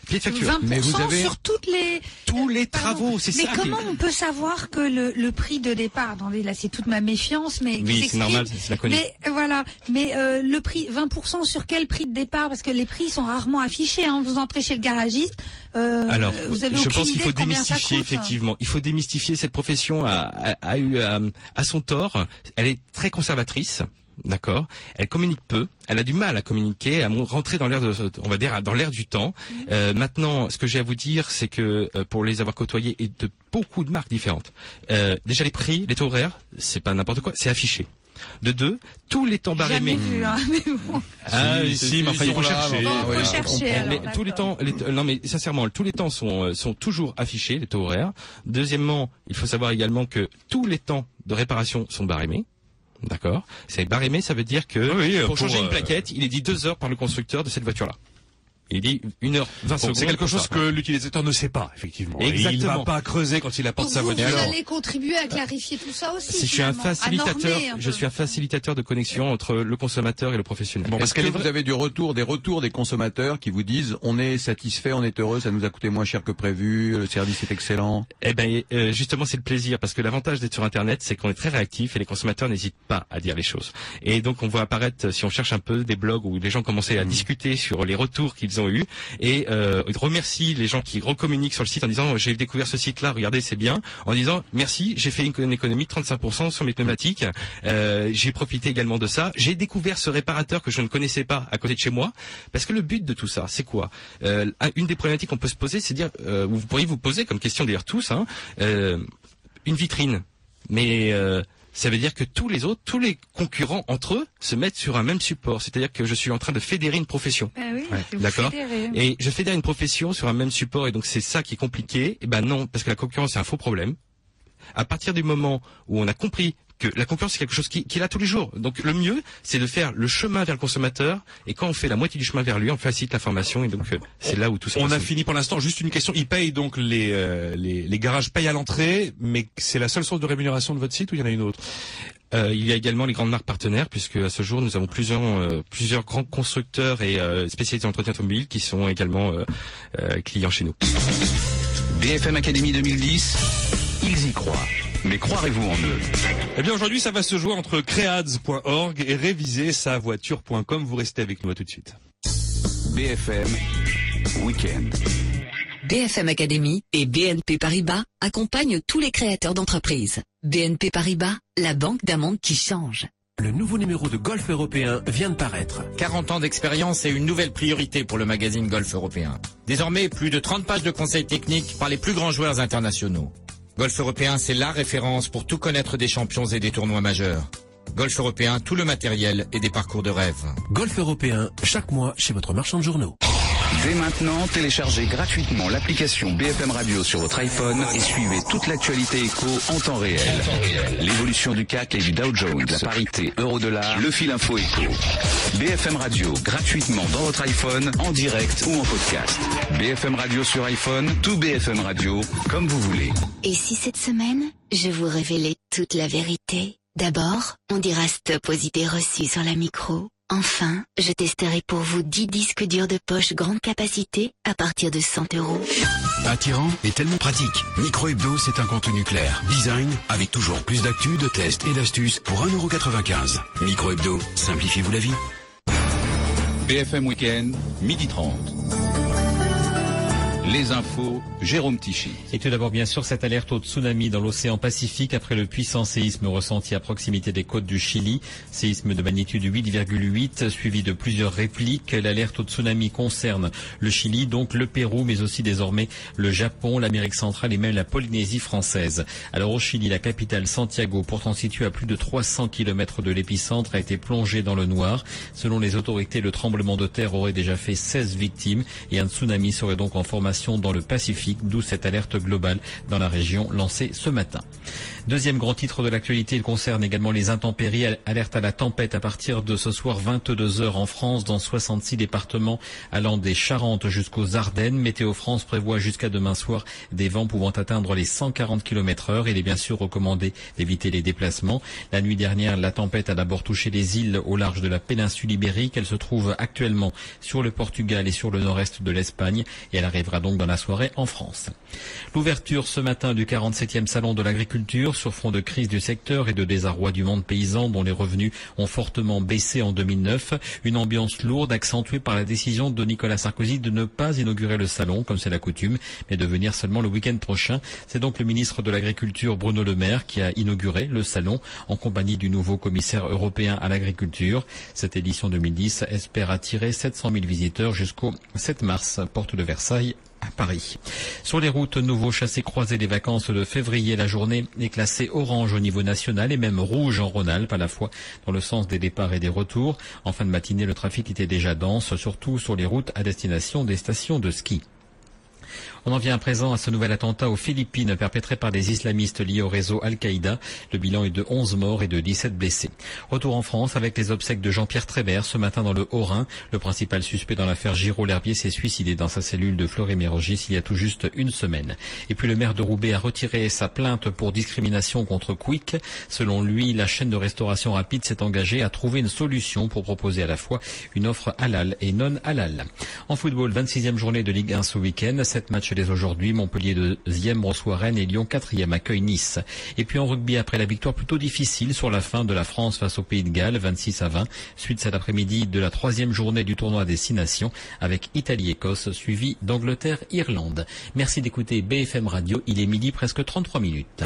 Pied de facture. 20% sur toutes les tous les Pardon. travaux, c'est Mais ça. est- comment on peut savoir que le, le prix de départ, attendez, là c'est toute ma méfiance, mais Oui, c'est normal, c'est la connu. Mais euh, voilà, mais euh, le prix 20% sur quel prix de départ? Parce que les prix sont rarement affichés. Hein. Vous entrez chez le garagiste, euh, Alors, vous avez je pense qu'il faut démystifier coûte. effectivement. Il faut démystifier cette profession a, a, a eu à son tort. Elle est très conservatrice. D'accord. Elle communique peu. Elle a du mal à communiquer, à mon- rentrer dans l'air de, on va dire, dans l'air du temps. Euh, maintenant, ce que j'ai à vous dire, c'est que euh, pour les avoir côtoyés et de beaucoup de marques différentes, euh, déjà les prix, les taux horaires, c'est pas n'importe quoi, c'est affiché. De deux, tous les temps Jamais barémés. vu, hein, mais bon. Ah Si, oui, si, si, mais enfin il ils faut sont là, chercher. tous les temps, les non mais sincèrement, tous les temps sont euh, sont toujours affichés les taux horaires. Deuxièmement, il faut savoir également que tous les temps de réparation sont barémés. D'accord. C'est barémé, ça veut dire que Oui, pour, pour, changer une euh, plaquette, il est dit deux heures par le constructeur de cette voiture-là. Il dit une heure vingt Bon, secondes. c'est quelque chose que l'utilisateur ne sait pas, effectivement. Et il Exactement. va pas creuser quand il apporte Donc sa vous, voiture. vous allez contribuer à clarifier tout ça aussi. Si je suis un facilitateur, un je suis un facilitateur de connexion entre le consommateur et le professionnel. Bon, parce que que vous avez du retour, des retours des consommateurs qui vous disent on est satisfait, on est heureux, ça nous a coûté moins cher que prévu, le service est excellent. Eh ben, euh, justement, c'est le plaisir parce que l'avantage d'être sur Internet, c'est qu'on est très réactif et les consommateurs n'hésitent pas à dire les choses. Et donc, on voit apparaître, si on cherche un peu, des blogs où les gens commençaient à discuter sur les retours qu'ils ont eus et euh, ils remercient les gens qui recommuniquent sur le site en disant j'ai découvert ce site-là, regardez, c'est bien. En disant merci, j'ai fait une, économie de 35% sur mes pneumatiques. Euh, j'ai profité également de ça. J'ai découvert ce réparateur que je ne connaissais pas à côté de chez moi. Parce que le but de tout ça, c'est quoi? Euh, Une des problématiques qu'on peut se poser, c'est dire, vous pourriez vous poser comme question d'ailleurs tous, hein, une vitrine. Mais ça veut dire que tous les autres, tous les concurrents entre eux, se mettent sur un même support. C'est-à-dire que je suis en train de fédérer une profession. Ben oui, D'accord. Et je fédère une profession sur un même support, et donc c'est ça qui est compliqué. Et ben non, parce que la concurrence c'est un faux problème. À partir du moment où on a compris que la concurrence c'est quelque chose qui, qui est là tous les jours. Donc le mieux, c'est de faire le chemin vers le consommateur. Et quand on fait la moitié du chemin vers lui, on facilite l'information. Et donc euh, c'est là où tout ça. On a fini pour l'instant. Juste une question. Ils payent donc les, euh, les, les garages payent à l'entrée, mais c'est la seule source de rémunération de votre site ou il y en a une autre? Euh, il y a également les grandes marques partenaires, puisque à ce jour nous avons plusieurs euh, plusieurs grands constructeurs et euh, spécialistes en entretien automobile qui sont également euh, euh, clients chez nous. BFM Academy 2010, ils y croient. Mais croirez-vous en eux? Eh bien aujourd'hui, ça va se jouer entre créads.org et réviser sa voiture.com. Vous restez avec nous à tout de suite. BFM Weekend. BFM Academy et BNP Paribas accompagnent tous les créateurs d'entreprises. BNP Paribas, la banque d'un monde qui change. Le nouveau numéro de Golf européen vient de paraître. 40 ans d'expérience et une nouvelle priorité pour le magazine Golf européen. Désormais, plus de 30 pages de conseils techniques par les plus grands joueurs internationaux. Golf européen, c'est la référence pour tout connaître des champions et des tournois majeurs. Golf européen, tout le matériel et des parcours de rêve. Golf européen, chaque mois chez votre marchand de journaux. Dès maintenant, téléchargez gratuitement l'application BFM Radio sur votre iPhone et suivez toute l'actualité éco en temps réel. L'évolution du CAC et du Dow Jones, la parité, euro-dollar, le fil info éco. BFM Radio, gratuitement dans votre iPhone, en direct ou en podcast. BFM Radio sur iPhone, tout BFM Radio, comme vous voulez. Et si cette semaine, je vous révélais toute la vérité? D'abord, on dira stop aux idées reçues sur la micro. Enfin, je testerai pour vous 10 disques durs de poche grande capacité à partir de 100 euros. Attirant et tellement pratique. Micro Hebdo, c'est un contenu clair. Design, avec toujours plus d'actu, de tests et d'astuces pour 1,95€. Micro Hebdo, simplifiez-vous la vie. BFM Weekend, midi 30. Les infos, Jérôme Tichy. Et tout d'abord, bien sûr, cette alerte au tsunami dans l'océan Pacifique après le puissant séisme ressenti à proximité des côtes du Chili. Séisme de magnitude 8,8 suivi de plusieurs répliques. L'alerte au tsunami concerne le Chili, donc le Pérou, mais aussi désormais le Japon, l'Amérique centrale et même la Polynésie française. Alors au Chili, la capitale Santiago, pourtant située à plus de 300 km de l'épicentre, a été plongée dans le noir. Selon les autorités, le tremblement de terre aurait déjà fait 16 victimes et un tsunami serait donc en formation dans le Pacifique, d'où cette alerte globale dans la région lancée ce matin. Deuxième grand titre de l'actualité, il concerne également les intempéries. Alerte à la tempête à partir de ce soir 22 heures en France dans 66 départements allant des Charentes jusqu'aux Ardennes. Météo France prévoit jusqu'à demain soir des vents pouvant atteindre les 140 km heure. Il est bien sûr recommandé d'éviter les déplacements. La nuit dernière, la tempête a d'abord touché les îles au large de la péninsule ibérique. Elle se trouve actuellement sur le Portugal et sur le nord-est de l'Espagne et elle arrivera donc dans la soirée en France. L'ouverture ce matin du 47e salon de l'agriculture sur fond de crise du secteur et de désarroi du monde paysan dont les revenus ont fortement baissé en 2009. Une ambiance lourde accentuée par la décision de Nicolas Sarkozy de ne pas inaugurer le salon comme c'est la coutume, mais de venir seulement le week-end prochain. C'est donc le ministre de l'Agriculture Bruno Le Maire qui a inauguré le salon en compagnie du nouveau commissaire européen à l'agriculture. Cette édition 2010 espère attirer 700 000 visiteurs jusqu'au 7 mars, porte de Versailles Paris. Sur les routes, nouveau chassé-croisé des vacances de février, la journée est classée orange au niveau national et même rouge en Rhône-Alpes, à la fois dans le sens des départs et des retours. En fin de matinée, le trafic était déjà dense, surtout sur les routes à destination des stations de ski. On en vient à présent à ce nouvel attentat aux Philippines perpétré par des islamistes liés au réseau Al-Qaïda. Le bilan est de 11 morts et de 17 blessés. Retour en France avec les obsèques de Jean-Pierre Trébert ce matin dans le Haut-Rhin. Le principal suspect dans l'affaire Giraud L'Herbier s'est suicidé dans sa cellule de Fleury-Mérogis il y a tout juste une semaine. Et puis le maire de Roubaix a retiré sa plainte pour discrimination contre Quick. Selon lui, la chaîne de restauration rapide s'est engagée à trouver une solution pour proposer à la fois une offre halal et non halal. En football, 26e journée de Ligue 1 ce week-end. Dès aujourd'hui. Montpellier 2e reçoit Rennes et Lyon 4e accueille Nice. Et puis en rugby, après la victoire plutôt difficile sur la fin de la France face au Pays de Galles, 26 à 20, suite cet après-midi de la troisième journée du tournoi des six nations avec Italie-Écosse suivi d'Angleterre-Irlande. Merci d'écouter BFM Radio. Il est midi presque 33 minutes.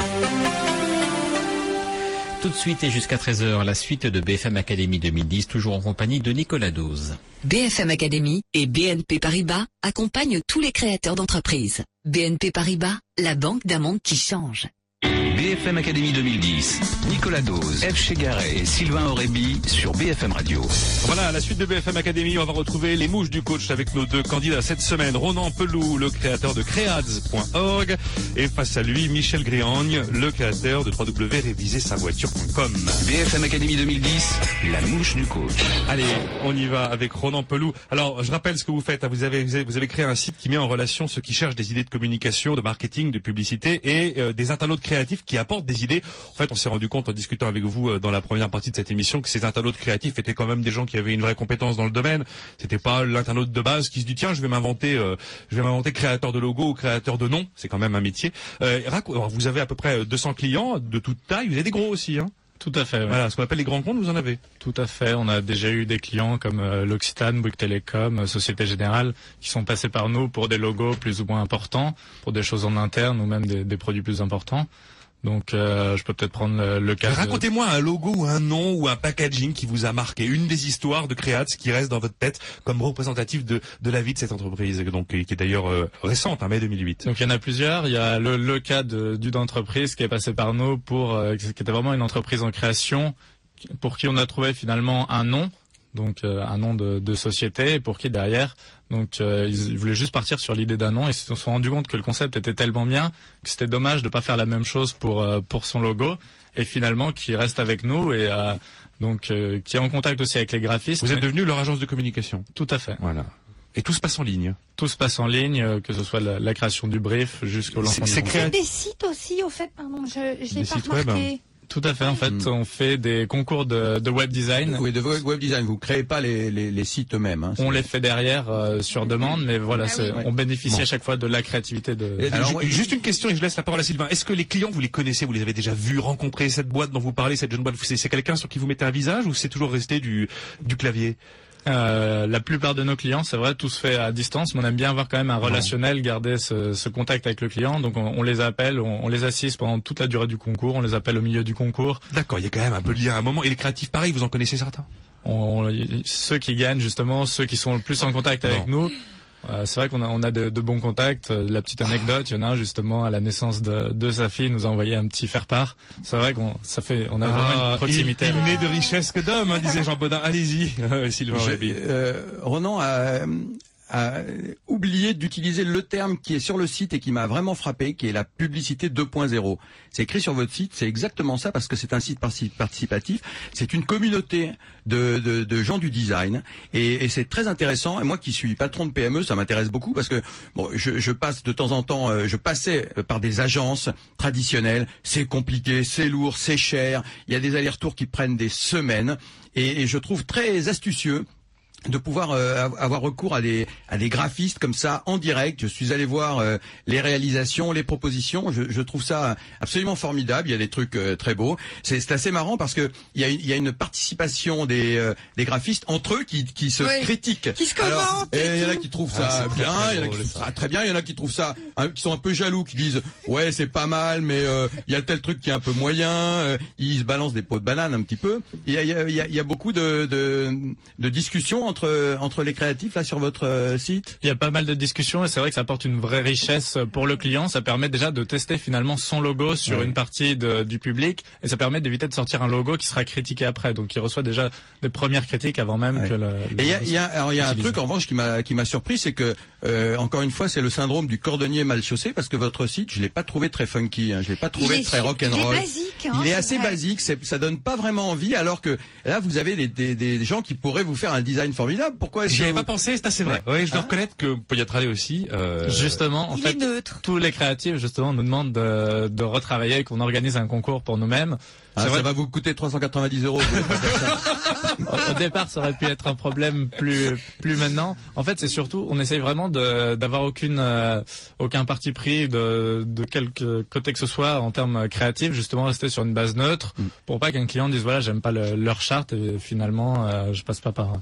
Tout de suite et jusqu'à 13h, la suite de BFM Academy 2010, toujours en compagnie de Nicolas Dose. BFM Academy et BNP Paribas accompagnent tous les créateurs d'entreprises. BNP Paribas, la banque d'un monde qui change. BFM Academy 2010, Nicolas Dose, F. Chegaray et Sylvain Aurébi sur BFM Radio. Voilà, à la suite de BFM Academy, on va retrouver les mouches du coach avec nos deux candidats cette semaine. Ronan Pelou, le créateur de créads.org et face à lui, Michel Griagne, le créateur de www.réviser-sa-voiture.com. BFM Academy 2010, la mouche du coach. Allez, on y va avec Ronan Pelou. Alors, je rappelle ce que vous faites. Vous avez, vous avez créé un site qui met en relation ceux qui cherchent des idées de communication, de marketing, de publicité et euh, des internautes créatifs qui apportent des idées. En fait, on s'est rendu compte en discutant avec vous euh, dans la première partie de cette émission que ces internautes créatifs étaient quand même des gens qui avaient une vraie compétence dans le domaine. C'était pas l'internaute de base qui se dit tiens, je vais m'inventer, euh, je vais m'inventer créateur de logo ou créateur de nom. C'est quand même un métier. Euh, vous avez à peu près 200 clients de toute taille. Vous avez des gros aussi, hein tout à fait. Voilà, ce qu'on appelle les grands comptes, vous en avez Tout à fait. On a déjà eu des clients comme euh, l'Occitane, Bouygues Télécom, Société Générale, qui sont passés par nous pour des logos plus ou moins importants, pour des choses en interne ou même des, des produits plus importants. Donc, euh, je peux peut-être prendre le, cas. Racontez-moi un logo ou un nom ou un packaging qui vous a marqué, une des histoires de Créats qui reste dans votre tête comme représentatif de, de la vie de cette entreprise, donc qui est d'ailleurs euh, récente, en mai 2008. Donc, il y en a plusieurs. Il y a le, le cas d'une entreprise qui est passée par nous pour, euh, qui était vraiment une entreprise en création, pour qui on a trouvé finalement un nom donc euh, un nom de, de, société, pour qui derrière, donc euh, ils, voulaient juste partir sur l'idée d'un nom et ils se sont rendus compte que le concept était tellement bien que c'était dommage de pas faire la même chose pour euh, pour son logo et finalement qui reste avec nous et donc qui est en contact aussi avec les graphistes. Vous êtes devenu leur agence de communication. Tout à fait. Voilà. Et tout se passe en ligne. Tout se passe en ligne, que ce soit la, la création du brief jusqu'au lancement. C'est créé des sites aussi, au fait. Pardon, je, je l'ai pas remarqué. Web. Tout à fait. En fait, on fait des concours de, de, web design. Oui, de web design. Vous créez pas les, les, les sites eux-mêmes. Hein, on les fait derrière euh, sur demande, mais voilà, ah oui. on bénéficie bon. à chaque fois de la créativité de. Alors, juste une question et je laisse la parole à Sylvain. Est-ce que les clients vous les connaissez, vous les avez déjà vus, rencontrés cette boîte dont vous parlez, cette jeune boîte? C'est quelqu'un sur qui vous mettez un visage ou c'est toujours resté du du clavier? Euh, la plupart de nos clients, c'est vrai, tout se fait à distance, mais on aime bien avoir quand même un relationnel, garder ce, ce contact avec le client. Donc on, on les appelle, on, on, les assiste pendant toute la durée du concours, on les appelle au milieu du concours. D'accord, il y a quand même un peu de lien à un moment. Et les créatifs, pareil, vous en connaissez certains? On, Ceux qui gagnent justement, ceux qui sont le plus en contact avec nous. Euh, c'est vrai qu'on a, on a de, de, bons contacts. Euh, la petite anecdote, il y en a un justement à la naissance de, de sa fille, il nous a envoyé un petit faire-part. C'est vrai qu'on ça fait, on a ah, vraiment une proximité. Il, il est de richesse que d'homme, hein, disait Jean Baudin. Allez-y, Sylvain. Euh, Ronan a, a oublié d'utiliser le terme qui est sur le site et qui m'a vraiment frappé, qui est la publicité 2.0. C'est écrit sur votre site, c'est exactement ça parce que c'est un site participatif, c'est une communauté de, de, de, gens du design et, et c'est très intéressant. Et moi qui suis patron de PME, ça m'intéresse beaucoup parce que bon, je, je, passe de temps en temps, euh, je passais par des agences traditionnelles, c'est compliqué, c'est lourd, c'est cher, il y a des allers-retours qui prennent des semaines et, et je trouve très astucieux de pouvoir euh, avoir recours à des à des graphistes comme ça en direct. Je suis allé voir euh, les réalisations, les propositions. Je, je, trouve ça absolument formidable. Il y a des trucs euh, très beaux. C'est assez marrant parce que il y a, il y a une participation des des graphistes entre eux qui qui se oui. critiquent. Qui se commentent. Il y en a qui trouvent ça ah, bien, il y en a qui trouvent ça très bien, il y en a qui trouvent ça hein, qui sont un peu jaloux, qui disent ouais c'est pas mal, mais il y a tel truc qui est un peu moyen. ils se balancent des pots de banane un petit peu. Il y a il y a, il y a beaucoup de, de de discussions entre entre les créatifs là sur votre euh, site? Il y a pas mal de discussions et c'est vrai que ça apporte une vraie richesse pour le client. Ça permet déjà de tester finalement son logo sur ouais. une partie de, du public et ça permet d'éviter de sortir un logo qui sera critiqué après. Donc il reçoit déjà des premières critiques avant même ouais. que le. et il y a, y a, alors y a un truc en revanche qui m'a qui m'a surpris, c'est que euh, encore une fois, c'est le syndrome du cordonnier mal chaussé parce que votre site, je l'ai pas trouvé très funky, hein, je l'ai pas trouvé est très rock and il est roll. basique, hein, il est assez vrai. basique, c'est- ça donne pas vraiment envie. Alors que là, vous avez des, des, des gens qui pourraient vous faire un design formidable. Pourquoi est-ce J'y avais vous- pas pensé, c'est assez vrai. Ouais, je dois Hein reconnaître que pour y être allé aussi. euh, Justement, en Il fait, est neutre. tous les créatifs justement nous demandent de, de retravailler et qu'on organise un concours pour nous-mêmes. Ah, ça vrai va vous coûter 390 euros. au, départ, ça aurait pu être un problème plus plus maintenant. En fait, c'est surtout, on essaye vraiment de d'avoir aucune euh, aucun parti pris de de quelque côté que ce soit en termes créatifs. Justement, rester sur une base neutre pour pas qu'un client dise voilà, j'aime pas le- leur charte et finalement euh, je passe pas par.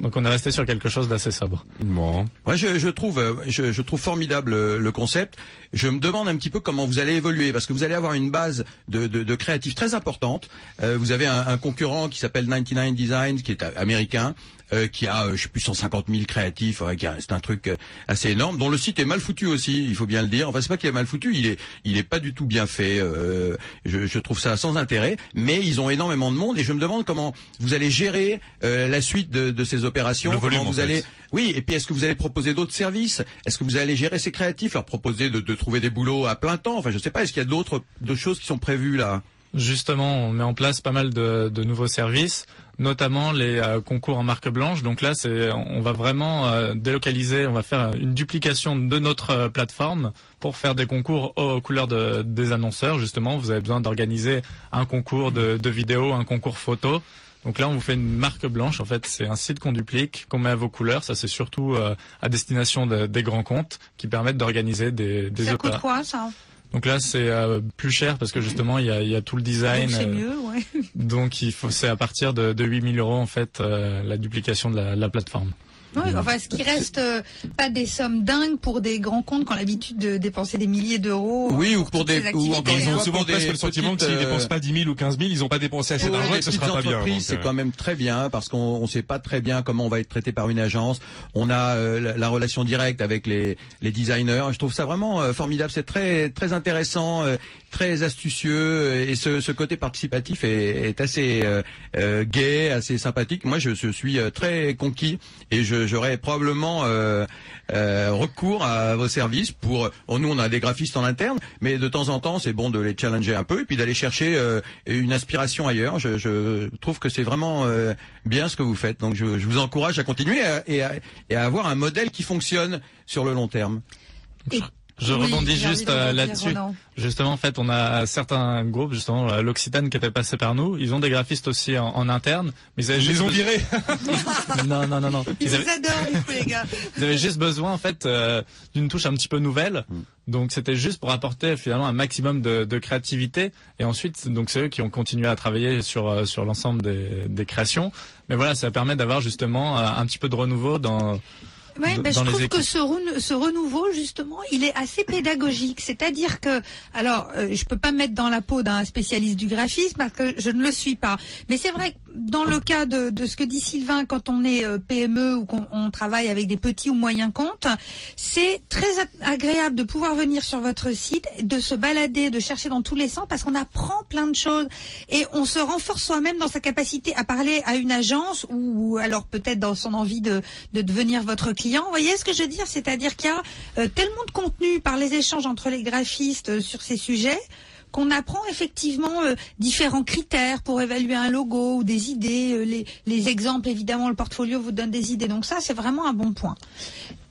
Donc on est resté sur quelque chose d'assez sobre. Bon. Moi, je, je trouve, euh, je, je trouve formidable euh, le concept. Je me demande un petit peu comment vous allez évoluer parce que vous allez avoir une base de, de, de créatifs très importante. Euh, vous avez un, un concurrent qui s'appelle 99 Designs, qui est euh, américain, euh, qui a, euh, je sais plus, 150 000 créatifs. ouais, c'est un truc euh, assez énorme. Dont le site est mal foutu aussi, il faut bien le dire. Enfin, c'est pas qu'il est mal foutu, il est, il est pas du tout bien fait. euh, je, je trouve ça sans intérêt. Mais ils ont énormément de monde et je me demande comment vous allez gérer euh, la suite de, de ces opérations. Le volume, comment en vous fait. allez oui, et puis est-ce que vous allez proposer d'autres services? Est-ce que vous allez gérer ces créatifs, leur proposer de, de trouver des boulots à plein temps? Enfin, je sais pas. Est-ce qu'il y a d'autres choses qui sont prévues là? Justement, on met en place pas mal de, de nouveaux services, notamment les euh, concours en marque blanche. Donc là, c'est, on va vraiment euh, délocaliser, on va faire une duplication de notre euh, plateforme pour faire des concours aux couleurs de- des annonceurs. Justement, vous avez besoin d'organiser un concours de, de vidéo, un concours photo. Donc là, on vous fait une marque blanche. En fait, c'est un site qu'on duplique, qu'on met à vos couleurs. Ça, c'est surtout euh, à destination de- des grands comptes qui permettent d'organiser des, des Ça opéras. coûte quoi, ça? Donc là, c'est euh, plus cher parce que justement, il y a, il y a tout le design. Donc c'est euh, mieux, ouais. donc il faut, c'est à partir de, de 8000 euros en fait euh, la duplication de la, la plateforme. Oui, enfin, ce qui reste euh, pas des sommes dingues pour des grands comptes qui ont l'habitude de dépenser des milliers d'euros. Oui, ou pour des ou encore Ils ont souvent des le sentiment que s'ils euh, dépensent pas 10 000 ou 15 000, ils n'ont pas dépensé assez d'argent et que ce sera pas bien. c'est euh, quand même très bien parce qu'on ne sait pas très bien comment on va être traité par une agence. On a euh, la, la relation directe avec les, les designers. Je trouve ça vraiment euh, formidable. C'est très très intéressant, euh, très astucieux euh, et ce, ce côté participatif est, est assez euh, euh, gai, assez sympathique. Moi, je, je suis euh, très conquis et je- j'aurais probablement euh, euh, recours à vos services pour. nous, on a des graphistes en interne, mais de temps en temps, c'est bon de les challenger un peu et puis d'aller chercher euh, une inspiration ailleurs. Je, je trouve que c'est vraiment euh, bien ce que vous faites. Donc, je, je vous encourage à continuer et à, et à- et à avoir un modèle qui fonctionne sur le long terme. Je Oui, rebondis juste euh, là-dessus. Justement, en fait, on a certains groupes, justement euh, l'Occitane qui était passé par nous. Ils ont des graphistes aussi en, en interne, mais ils avaient Ils les juste ont virés. non, non, non, non. Ils Ils avaient, vous adorent, du coup, les gars. ils avaient juste besoin en fait euh, d'une touche un petit peu nouvelle. Donc c'était juste pour apporter finalement un maximum de, de créativité. Et ensuite, donc c'est eux qui ont continué à travailler sur euh, sur l'ensemble des, des créations. Mais voilà, ça permet d'avoir justement euh, un petit peu de renouveau dans Ouais, ben, je trouve que ce, renou- ce renouveau, justement, il est assez pédagogique. C'est-à-dire que, alors, euh, je peux pas me mettre dans la peau d'un spécialiste du graphisme parce que je ne le suis pas. Mais c'est vrai que dans le cas de, de ce que dit Sylvain, quand on est euh, PME ou qu'on on travaille avec des petits ou moyens comptes, c'est très agréable de pouvoir venir sur votre site, de se balader, de chercher dans tous les sens parce qu'on apprend plein de choses et on se renforce soi-même dans sa capacité à parler à une agence ou, ou alors peut-être dans son envie de, de devenir votre client. Vous voyez ce que je veux dire? C'est-à-dire qu'il y a euh, tellement de contenu par les échanges entre les graphistes euh, sur ces sujets qu'on apprend effectivement euh, différents critères pour évaluer un logo ou des idées. euh, les, les exemples, évidemment, le portfolio vous donne des idées. Donc ça, c'est vraiment un bon point.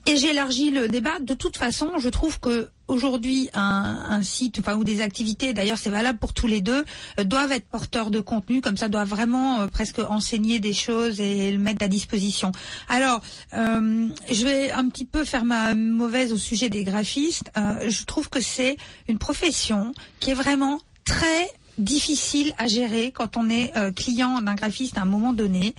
Et j'élargis le débat. De toute façon, je trouve que aujourd'hui, un, un site, enfin ou des activités, d'ailleurs c'est valable pour tous les deux, euh, doivent être porteurs de contenu, comme ça doivent vraiment euh, presque enseigner des choses et le mettre à disposition. Alors, euh, je vais un petit peu faire ma mauvaise au sujet des graphistes. Euh, je trouve que c'est une profession qui est vraiment très difficile à gérer quand on est euh, client d'un graphiste à un moment donné.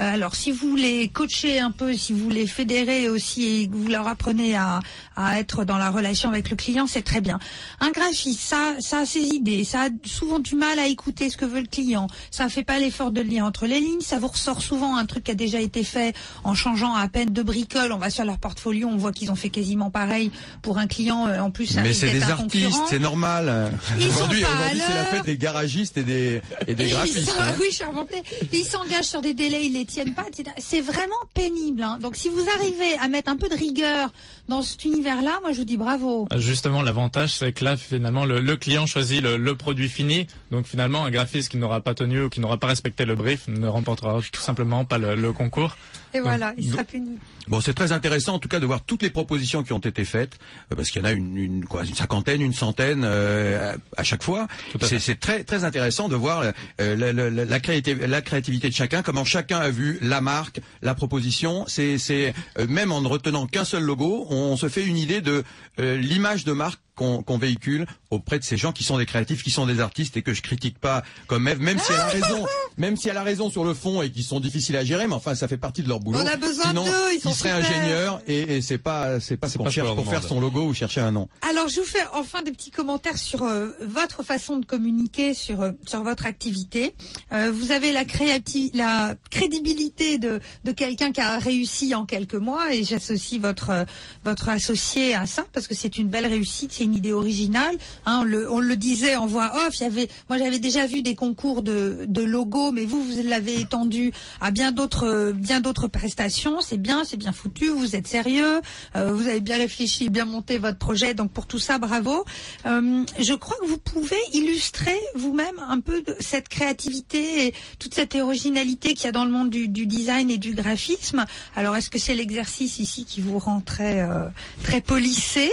Euh, alors si vous les coachez un peu, si vous les fédérez aussi et que vous leur apprenez à, à être dans la relation avec le client, c'est très bien. Un graphiste, ça, ça a ses idées, ça a souvent du mal à écouter ce que veut le client, ça fait pas l'effort de lire entre les lignes, ça vous ressort souvent un truc qui a déjà été fait en changeant à peine de bricole. On va sur leur portfolio, on voit qu'ils ont fait quasiment pareil pour un client. euh, En plus, ça Mais c'est des artistes, c'est normal. Aujourd'hui, aujourd'hui, c'est la l'heure. fête des des garagistes et des, et des Ils graphistes. sont- hein. oui, je suis remontée. Ils s'engagent sur des délais, ils les tiennent pas. etc. C'est vraiment pénible. hein. Donc, si vous arrivez à mettre un peu de rigueur dans cet univers-là, moi, je vous dis bravo. Justement, l'avantage, c'est que là, finalement, le, le client choisit le, le produit fini. Donc, finalement, un graphiste qui n'aura pas tenu ou qui n'aura pas respecté le brief ne remportera tout simplement pas le, le concours. Et voilà, il sera puni. Bon, c'est très intéressant en tout cas de voir toutes les propositions qui ont été faites, euh, parce qu'il y en a une, une, quoi, une cinquantaine, une centaine euh, à, à chaque fois. C'est très très intéressant de voir euh, la, la, la, la créativité, la créativité de chacun, comment chacun a vu la marque, la proposition. C'est c'est euh, même en ne retenant qu'un seul logo, on se fait une idée de euh, l'image de marque qu'on véhicule auprès de ces gens qui sont des créatifs, qui sont des artistes et que je critique pas comme Eve, même si elle a raison, même si elle a raison sur le fond et qui sont difficiles à gérer, mais enfin ça fait partie de leur boulot. On a besoin Sinon, d'eux, ils sont il serait super. ingénieur et, et c'est pas c'est pas ce qu'on cherche pour faire son logo ou chercher un nom. Alors, je vous fais enfin des petits commentaires sur euh, votre façon de communiquer, sur euh, sur votre activité. Euh, vous avez la créati la crédibilité de de quelqu'un qui a réussi en quelques mois, et j'associe votre votre associé à ça parce que c'est une belle réussite, une idée originale. Hein, on, le, on le disait en voix off. Y avait, moi, j'avais déjà vu des concours de de logos, mais vous, vous l'avez étendu à bien d'autres bien d'autres prestations. C'est bien, c'est bien foutu. Vous êtes sérieux. euh, vous avez bien réfléchi, bien monté votre projet. Donc pour tout ça, bravo. Euh, je crois que vous pouvez illustrer vous-même un peu de cette créativité et toute cette originalité qu'il y a dans le monde du, du design et du graphisme. Alors est-ce que c'est l'exercice ici qui vous rend très euh, très polissé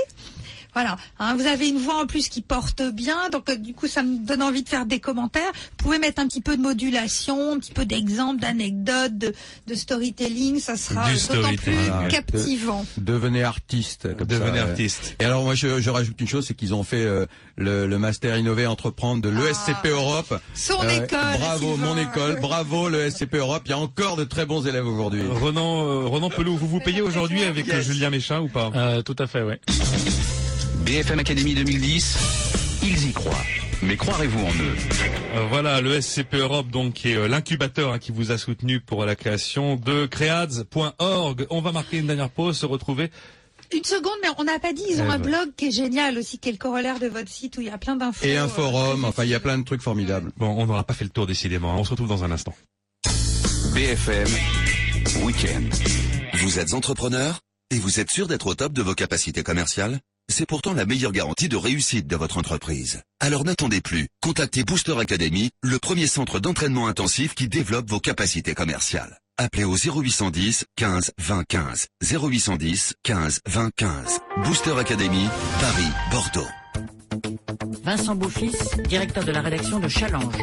voilà, hein, vous avez une voix en plus qui porte bien, donc euh, du coup ça me donne envie de faire des commentaires. Vous pouvez mettre un petit peu de modulation, un petit peu d'exemples, d'anecdotes, de, de storytelling, ça sera d'autant plus Voilà, captivant. de- devenez artiste. Comme Devenez ça, euh. artiste. Et alors moi je, je rajoute une chose, c'est qu'ils ont fait euh, le, le master innové entreprendre de l'ESCP Europe. Ah. Son Euh, école, Bravo mon école, bravo le SCP Europe. Il y a encore de très bons élèves aujourd'hui. Renan, euh, Renan Pelou, vous vous payez aujourd'hui avec Julien Méchin ou pas? Euh, tout à fait, oui. BFM Academy 2010, ils y croient. Mais croirez-vous en eux? Euh, Voilà, le SCP Europe, donc, qui est euh, l'incubateur hein, qui vous a soutenu pour la création de creads.org. On va marquer une dernière pause, se retrouver. Une seconde, mais on n'a pas dit, ils ont Eh un ouais. blog qui est génial aussi, qui est le corollaire de votre site où il y a plein d'infos. Et un euh, forum, enfin il y a plein de trucs formidables. Bon, on n'aura pas fait le tour décidément. On se retrouve dans un instant. BFM Week-end. Vous êtes entrepreneur et vous êtes sûr d'être au top de vos capacités commerciales? C'est pourtant la meilleure garantie de réussite de votre entreprise. Alors n'attendez plus. Contactez Booster Academy, le premier centre d'entraînement intensif qui développe vos capacités commerciales. Appelez au 0810 15 20 15. 0810 15 20 15. Booster Academy, Paris, Bordeaux. Vincent Beaufils, directeur de la rédaction de Challenge.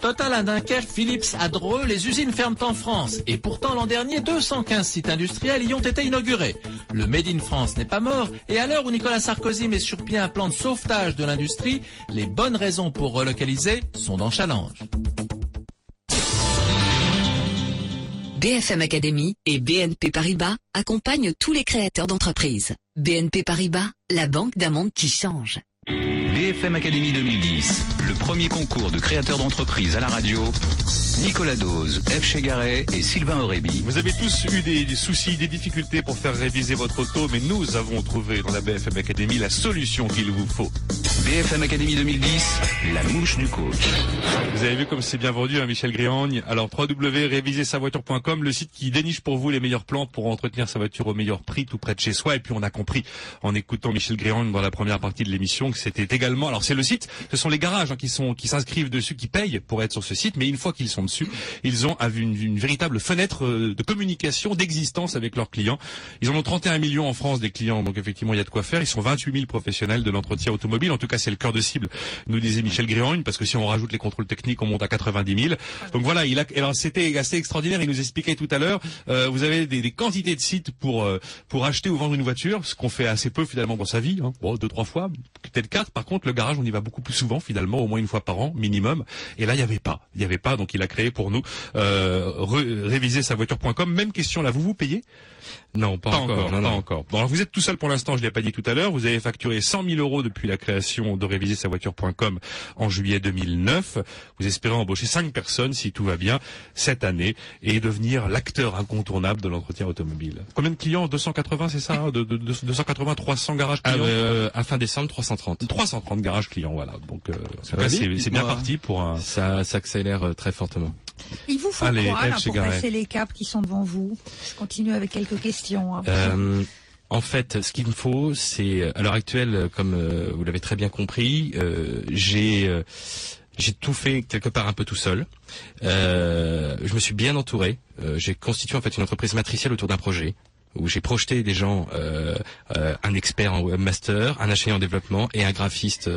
Total à Dunkerque, Philips à Dreux, les usines ferment en France. Et pourtant, l'an dernier, 215 sites industriels y ont été inaugurés. Le Made in France n'est pas mort. Et à l'heure où Nicolas Sarkozy met sur pied un plan de sauvetage de l'industrie, les bonnes raisons pour relocaliser sont dans Challenge. BFM Academy et BNP Paribas accompagnent tous les créateurs d'entreprises. BNP Paribas, la banque d'un monde qui change. BFM Academy 2010, le premier concours de créateurs d'entreprise à la radio. Nicolas Dose, F. Chegaray et Sylvain Aurébi. Vous avez tous eu des, des soucis, des difficultés pour faire réviser votre auto, mais nous avons trouvé dans la BFM Academy la solution qu'il vous faut. BFM Academy 2010, la mouche du coach. Vous avez vu comme c'est bien vendu, hein, Michel Griagne. Alors, www.révisezsavoiture.com, le site qui déniche pour vous les meilleurs plans pour entretenir sa voiture au meilleur prix tout près de chez soi. Et puis, on a compris, en écoutant Michel Griagne dans la première partie de l'émission, que c'était également, alors c'est le site, ce sont les garages hein, qui sont, qui s'inscrivent dessus, qui payent pour être sur ce site, mais une fois qu'ils sont dessus, ils ont une, une véritable fenêtre euh, de communication, d'existence avec leurs clients. Ils en ont 31 millions en France des clients, donc effectivement, il y a de quoi faire. Ils sont 28 000 professionnels de l'entretien automobile. En tout cas, c'est le cœur de cible, nous disait Michel Griagne, parce que si on rajoute les contrôles techniques, on monte à 90 000. Donc voilà, il a, alors c'était assez extraordinaire. Il nous expliquait tout à l'heure, euh, vous avez des, des quantités de sites pour euh, pour acheter ou vendre une voiture, ce qu'on fait assez peu finalement dans sa vie, hein. bon, deux trois fois, peut-être quatre. Par contre, le garage, on y va beaucoup plus souvent finalement, au moins une fois par an minimum. Et là, il y avait pas, il y avait pas. Donc il a créé pour nous euh, réviser sa voiture.com. Même question là, vous vous payez? Non, pas, encore. non, pas non. encore. Bon, alors vous êtes tout seul pour l'instant, je l'ai pas dit tout à l'heure. Vous avez facturé 100 000 euros depuis la création. de réviser sa voiture.com en juillet 2009. Vous espérez embaucher cinq personnes si tout va bien cette année et devenir l'acteur incontournable de l'entretien automobile. Combien de clients? 280, c'est ça hein? De, de, de- 280, 300 garages Ah, euh, à fin décembre, 330. 330 garages clients, voilà. Donc, euh, c'est bien parti pour un... Ça, ça accélère euh, très fortement. Il vous faut Allez, quoi là, pour Garret. passer les caps qui sont devant vous? Je continue avec quelques questions. hein. Euh, en fait, ce qu'il me faut, c'est à l'heure actuelle, comme euh, vous l'avez très bien compris, euh, j'ai euh, j'ai tout fait quelque part un peu tout seul. Euh, je me suis bien entouré. Euh, j'ai constitué en fait une entreprise matricielle autour d'un projet où j'ai projeté des gens, euh, euh, un expert en webmaster, un ingénieur en développement et un graphiste.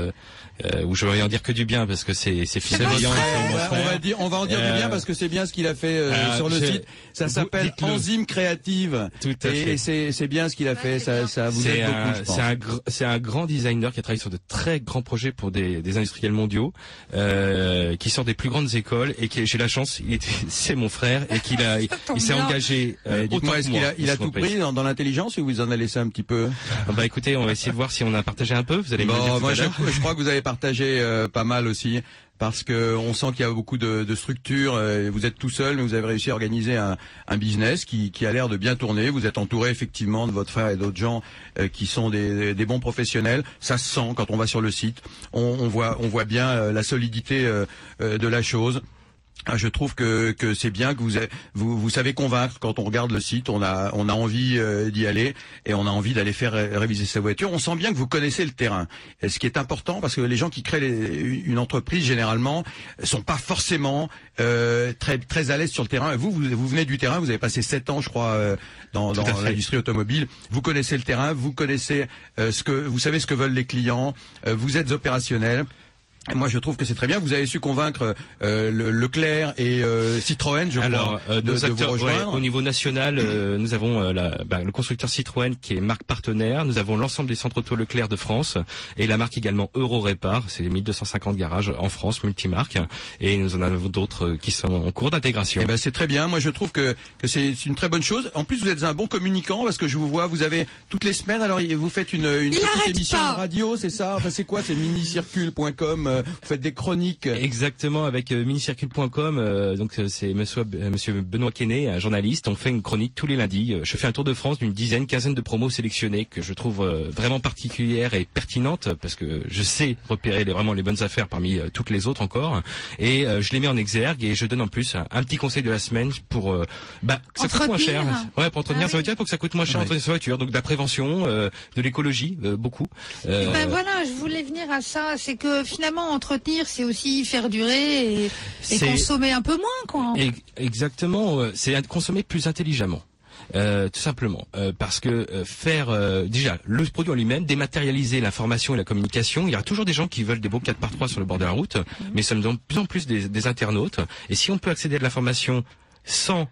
Euh, où je vais en dire que du bien parce que c'est c'est mon on va- on va dire, on va en dire du Euh, bien parce que c'est bien ce qu'il a fait euh, euh, sur le site. Ça s'appelle. Enzyme Créative. Tout à et fait. et c'est c'est bien ce qu'il a fait. Ça, ça vous C'est aide beaucoup, c'est un, c'est un grand designer qui a travaillé sur de très grands projets pour des, des industriels mondiaux, euh, qui sort des plus grandes écoles et qui, j'ai la chance, il était, c'est mon frère et qu'il a, il, s'est engagé. Euh, autant Dites-moi, est-ce qu'il a, il a tout pris dans, dans l'intelligence ou vous en a laissé un petit peu Ah Bah écoutez, on va essayer de voir si on a partagé un peu. Vous allez me dire moi, je crois que vous avez partagé euh, pas mal aussi. Parce que on sent qu'il y a beaucoup de, de structures. euh, vous êtes tout seul, mais vous avez réussi à organiser un, business qui, a l'air de bien tourner. Vous êtes entouré effectivement de votre frère et d'autres gens euh, qui sont des, bons professionnels. Ça se sent quand on va sur le site. On, voit, on voit bien euh, la solidité euh, de la chose. Ah, Je trouve que, que c'est bien que vous, vous vous savez convaincre quand on regarde le site, on a on a envie euh, d'y aller et on a envie d'aller faire ré- réviser sa voiture. On sent bien que vous connaissez le terrain. Et ce qui est important parce que les gens qui créent les- une entreprise généralement sont pas forcément euh, très très à l'aise sur le terrain. Vous, vous vous venez du terrain, vous avez passé sept ans, je crois, euh, dans, dans l'industrie automobile. Vous connaissez le terrain, vous connaissez euh, ce que vous savez ce que veulent les clients. euh, vous êtes opérationnel. Moi, je trouve que c'est très bien. Vous avez su convaincre euh, le- Leclerc et euh, Citroën, je Alors, crois, euh, de, nos de vous acteurs, ouais, au niveau national, euh, nous avons euh, la- bah, le constructeur Citroën qui est marque partenaire. Nous avons l'ensemble des centres auto Leclerc de France et la marque également Eurorépar. C'est les 1250 garages en France, multimarques. Et nous en avons d'autres euh, qui sont en cours d'intégration. Eh ben, c'est très bien. Moi, je trouve que, que c'est c'est une très bonne chose. En plus, vous êtes un bon communicant parce que je vous vois, vous avez toutes les semaines. Alors, vous faites une, une petite émission pas. de radio, c'est ça? Enfin, c'est quoi C'est minicircule.com. euh, Vous faites des chroniques. Exactement, avec euh, minicircule.com, euh, donc c'est monsieur, euh, monsieur Benoît Quesnay, un journaliste. On fait une chronique tous les lundis. Euh, Je fais un tour de France d'une dizaine, quinzaine de promos sélectionnées que je trouve euh, vraiment particulières et pertinentes parce que je sais repérer les, vraiment les bonnes affaires parmi euh, toutes les autres encore. Et euh, je les mets en exergue et je donne en plus un, un petit conseil de la semaine pour euh, bah, que ça coûte moins cher. Ouais, pour entretenir Ah sa voiture, pour que ça coûte moins cher Ouais. entretenir sa voiture. Donc de la prévention, euh, de l'écologie, euh, beaucoup. Euh, Ben voilà, je voulais venir à ça. C'est que finalement, entretenir, c'est aussi faire durer et, et consommer un peu moins, quoi. Exactement, euh, c'est consommer plus intelligemment. Euh, tout simplement, Euh, parce que euh, faire euh, déjà le produit en lui-même, dématérialiser l'information et la communication, il y aura toujours des gens qui veulent des beaux 4 par 3 sur le bord de la route, mais ça nous donne de plus en plus des, des internautes. Et si on peut accéder à de l'information sans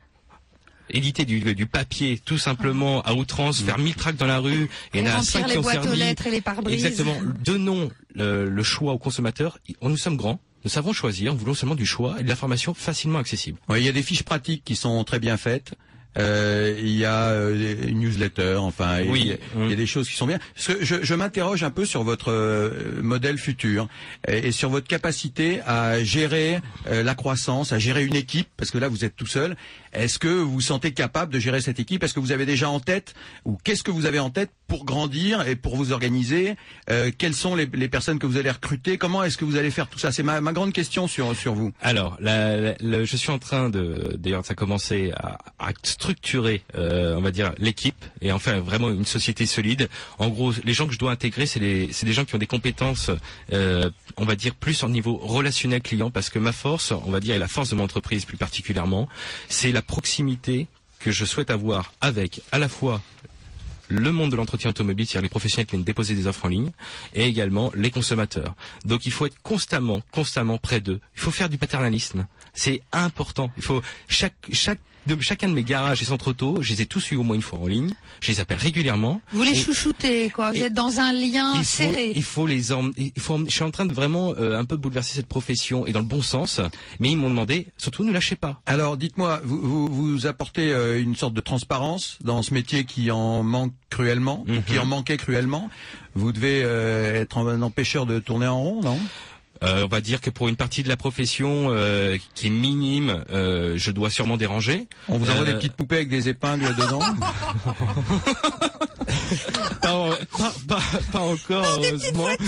éditer du, du papier tout simplement à outrance, faire 1000 tracts dans la rue, et il y en a remplir 5 les qui ont boîtes aux lettres et les pare-brises. Exactement. Donnons le, le choix aux consommateurs. On- Nous sommes grands, nous savons choisir, nous voulons seulement du choix et de l'information facilement accessible. Ouais, il y a des fiches pratiques qui sont très bien faites. Euh, il y a euh, une newsletter, enfin, il Oui. y, a, il y a des choses qui sont bien. Parce que je, je m'interroge un peu sur votre euh, modèle futur et, et sur votre capacité à gérer euh, la croissance, à gérer une équipe, parce que là vous êtes tout seul. Est-ce que vous vous sentez capable de gérer cette équipe? Est-ce que vous avez déjà en tête, ou qu'est-ce que vous avez en tête pour grandir et pour vous organiser? Euh, Quelles sont les, personnes que vous allez recruter? Comment est-ce que vous allez faire tout ça? C'est ma, ma grande question sur, sur vous. Alors, je suis en train de, d'ailleurs, ça a commencé à, structurer, euh, on va dire, l'équipe et en faire vraiment une société solide. En gros, les gens que je dois intégrer, c'est c'est des gens qui ont des compétences, euh, on va dire, plus en niveau relationnel client, parce que ma force, on va dire, et la force de mon entreprise plus particulièrement, c'est la proximité que je souhaite avoir avec à la fois le monde de l'entretien automobile, c'est-à-dire les professionnels qui viennent déposer des offres en ligne, et également les consommateurs. Donc il faut être constamment, constamment près d'eux. Il faut faire du paternalisme. C'est important. Il faut chaque chaque de chacun de mes garages et centres auto, je les ai tous eus au moins une fois en ligne. Je les appelle régulièrement. Vous les Et- chouchoutez, quoi. Vous êtes dans un lien il faut, serré. il faut les emmener. Il faut, emmener- je suis en train de vraiment euh, un peu bouleverser cette profession et dans le bon sens. Mais ils m'ont demandé, surtout, ne lâchez pas. Alors, dites-moi, vous, vous, vous apportez euh, une sorte de transparence dans ce métier qui en manque cruellement, ou qui en manquait cruellement, vous devez euh, être un empêcheur de tourner en rond, non? Euh, on va dire que pour une partie de la profession euh, qui est minime, euh, je dois sûrement déranger. On vous envoie Euh, des petites poupées avec des épingles dedans pas, pas, pas, pas encore, heureusement. avec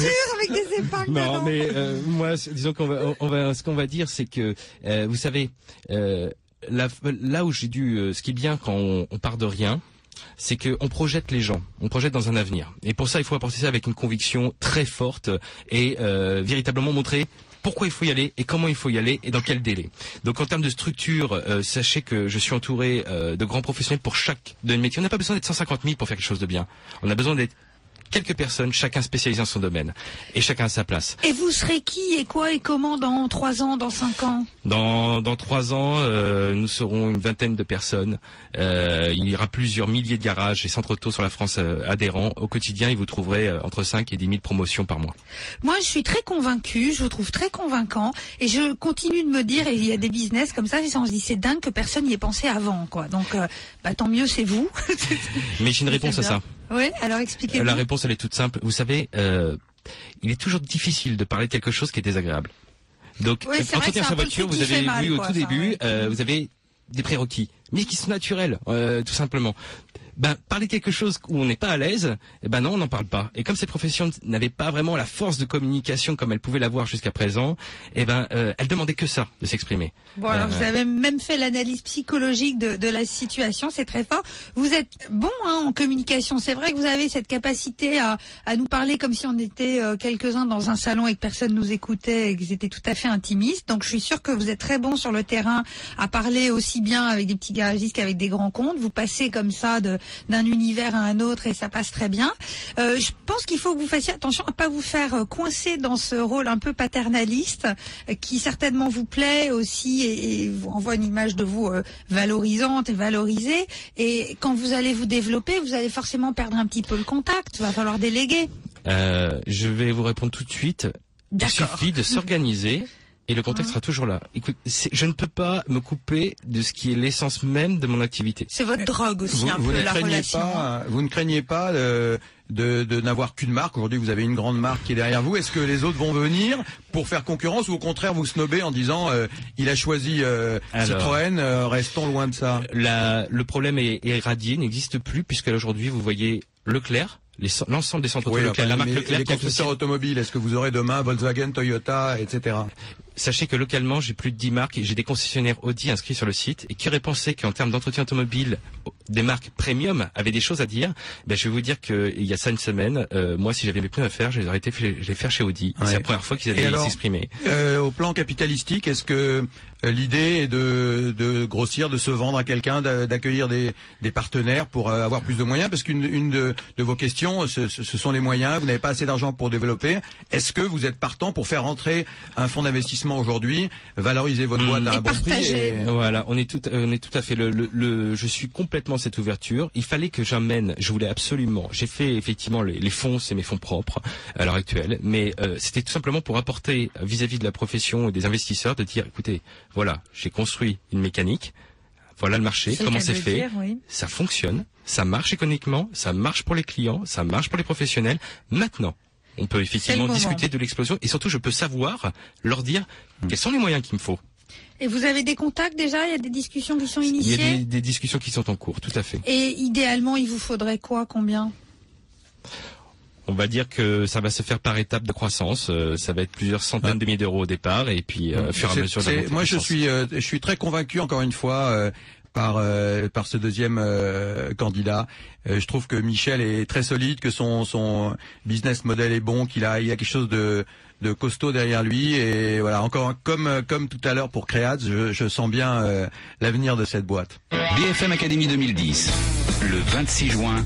des épingles Non, dedans. mais euh, moi, disons qu'on va, on- va, ce qu'on va dire, c'est que, euh, vous savez, euh, là, là où j'ai dû, euh, ce qui est bien quand on, on part de rien, c'est qu'on projette les gens, on projette dans un avenir. Et pour ça, il faut apporter ça avec une conviction très forte et euh, véritablement montrer pourquoi il faut y aller et comment il faut y aller et dans quel délai. Donc en termes de structure, euh, sachez que je suis entouré euh, de grands professionnels pour chaque domaine métier. On n'a pas besoin d'être 150 000 pour faire quelque chose de bien. On a besoin d'être quelques personnes, chacun spécialisé dans son domaine et chacun à sa place. Et vous serez qui et quoi et comment dans trois ans, dans cinq ans? Dans, dans trois ans, euh, nous serons une vingtaine de personnes. Euh, il y aura plusieurs milliers de garages et centres auto sur la France euh, adhérents. Au quotidien, et vous trouverez euh, entre 5 et 10 000 promotions par mois. Moi, je suis très convaincue, je vous trouve très convaincant, et je continue de me dire, et il y a des business comme ça, on se dit, c'est dingue que personne n'y ait pensé avant, quoi. Donc, euh, bah, tant mieux, c'est vous. Mais j'ai une réponse à ça. Oui, alors expliquez-moi. La réponse, elle est toute simple. Vous savez, euh, il est toujours difficile de parler de quelque chose qui est désagréable. Donc, Oui, que c'est sa voiture, vous avez vu au quoi, tout début, ouais. euh, vous avez des prérequis, mais qui sont naturels, euh, tout simplement. Ben, parler quelque chose où on n'est pas à l'aise, eh ben non, on n'en parle pas. Et comme cette profession n'avait pas vraiment la force de communication comme elle pouvait l'avoir jusqu'à présent, eh ben, euh, elle demandait que ça, de s'exprimer. Bon, alors Euh, vous avez même fait l'analyse psychologique de, de la situation, c'est très fort. Vous êtes bon hein, en communication, c'est vrai que vous avez cette capacité à, à nous parler comme si on était euh, quelques-uns dans un salon et que personne nous écoutait et que étaient tout à fait intimistes. Donc je suis sûre que vous êtes très bon sur le terrain à parler aussi bien avec des petits garagistes qu'avec des grands comptes. Vous passez comme ça de- d'un univers à un autre et ça passe très bien. Euh, je pense qu'il faut que vous fassiez attention à pas vous faire euh, coincer dans ce rôle un peu paternaliste euh, qui certainement vous plaît aussi et, et vous renvoie une image de vous euh, valorisante et valorisée. Et quand vous allez vous développer, vous allez forcément perdre un petit peu le contact. Il va falloir déléguer. Euh, je vais vous répondre tout de suite. Il suffit de s'organiser et le contexte sera toujours là. Écoute, c'est- je ne peux pas me couper de ce qui est l'essence même de mon activité. C'est votre drogue aussi vous, un vous peu ne la relation. pas, vous ne craignez pas euh, de, de n'avoir qu'une marque. Aujourd'hui, vous avez une grande marque qui est derrière vous. Est-ce que les autres vont venir pour faire concurrence ou au contraire vous snobber en disant euh, il a choisi euh, Alors. Citroën, euh, restons loin de ça? La- le problème est, est radié, n'existe plus puisque aujourd'hui vous voyez Leclerc, l'ensemble des centres Oui, Leclerc, la marque Leclerc les qui est constructeurs automobiles, est-ce que vous aurez demain Volkswagen, Toyota, etc. Sachez que localement, j'ai plus de 10 marques et j'ai des concessionnaires Audi inscrits sur le site. Et qui aurait pensé qu'en termes d'entretien automobile, des marques premium avaient des choses à dire? Ben, Je vais vous dire qu'il y a ça une semaine, euh, moi, si j'avais mes pneus à faire, je les aurais été les faire chez Audi. Ouais. C'est la première fois qu'ils allaient s'exprimer. Euh, au plan capitalistique, est-ce que euh, l'idée est de, de grossir, de se vendre à quelqu'un, d'a- d'accueillir des, des partenaires pour avoir plus de moyens? Parce qu'une une de, de vos questions, ce, ce- ce sont les moyens. Vous n'avez pas assez d'argent pour développer. Est-ce que vous êtes partant pour faire rentrer un fonds d'investissement aujourd'hui, valoriser votre boîte à un bon prix et- Voilà, on est tout, on est tout à fait le, le, le- je suis complètement cette ouverture. Il fallait que j'amène, je voulais absolument. J'ai fait effectivement les, les fonds, c'est mes fonds propres à l'heure actuelle, mais euh, c'était tout simplement pour apporter vis-à-vis de la profession et des investisseurs de dire, écoutez, voilà, j'ai construit une mécanique. Voilà le marché, comment c'est fait. dire, oui. Ça fonctionne, ça marche économiquement, ça marche pour les clients, ça marche pour les professionnels. Maintenant, on peut effectivement discuter de l'explosion et surtout, je peux savoir leur dire quels sont les moyens qu'il me faut. Et vous avez des contacts déjà? Il y a des discussions qui sont Il y a initiées? des, des discussions qui sont en cours, tout à fait. Et idéalement, il vous faudrait quoi? Combien? On va dire que ça va se faire par étapes de croissance. euh, ça va être plusieurs centaines de milliers d'euros au départ et puis euh, au fur et à mesure de la moi, je suis, euh, je suis très convaincu encore une fois euh, par euh, par ce deuxième euh, candidat. Euh, je trouve que Michel est très solide, que son son business model est bon, qu'il a il y a quelque chose de de costaud derrière lui et voilà encore comme comme tout à l'heure pour Créaz, je, je sens bien euh, l'avenir de cette boîte. BFM Academy 2010, le 26 juin,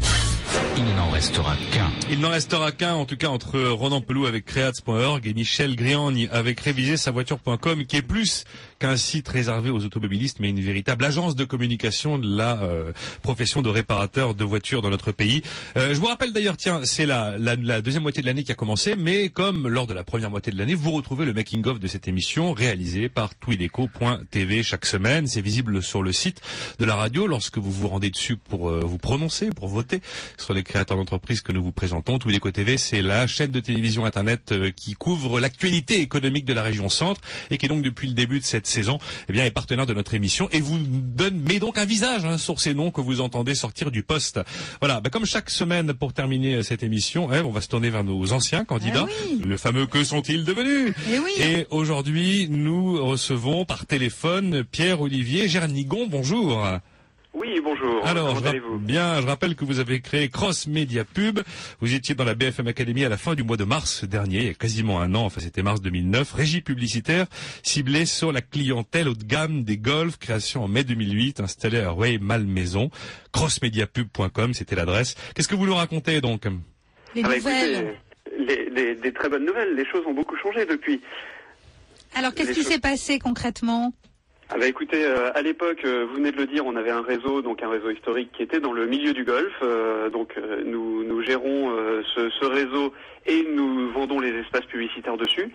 il n'en restera qu'un. Il n'en restera qu'un, en tout cas, entre Ronan Pelou avec Creats.org et Michel Griagne avec réviser sa voiture.com, qui est plus qu'un site réservé aux automobilistes, mais une véritable agence de communication de la euh, profession de réparateur de voitures dans notre pays. Euh, je vous rappelle d'ailleurs, tiens, c'est la, la, la deuxième moitié de l'année qui a commencé, mais comme lors de la première moitié de l'année, vous retrouvez le making-of de cette émission réalisé par twideco.tv chaque semaine. C'est visible sur le site de la radio lorsque vous vous rendez dessus pour euh, vous prononcer, pour voter sur les créateurs d'entreprises que nous vous présentons. Twideco TV, c'est la chaîne de télévision internet euh, qui couvre l'actualité économique de la région centre et qui est donc depuis le début de cette saison, eh bien, est partenaire de notre émission et vous donne, met donc un visage hein, sur ces noms que vous entendez sortir du poste. Voilà, bah, comme chaque semaine pour terminer euh, cette émission, hein, on va se tourner vers nos anciens candidats, le fameux que sont-ils devenus Eh oui. Et aujourd'hui, nous recevons par téléphone Pierre-Olivier Gernigon. Bonjour. Oui, bonjour. Alors, Comment je rapp- allez-vous bien, je rappelle que vous avez créé Cross Media Pub. Vous étiez dans la BFM Academy à la fin du mois de mars dernier, il y a quasiment un an, enfin c'était mars 2009. Régie publicitaire ciblée sur la clientèle haut de gamme des golfs, création en mai 2008, installée à Rueil-Malmaison. Crossmediapub.com, c'était l'adresse. Qu'est-ce que vous nous racontez donc? Les Ah bah, nouvelles. écoutez, les- les- des très bonnes nouvelles. Les choses ont beaucoup changé depuis. Alors, qu'est-ce les qui choses- s'est passé concrètement? Ah bah écoutez, euh, à l'époque, euh, vous venez de le dire, on avait un réseau, donc un réseau historique qui était dans le milieu du golf. euh, donc euh, nous, nous gérons euh, ce, ce réseau et nous vendons les espaces publicitaires dessus.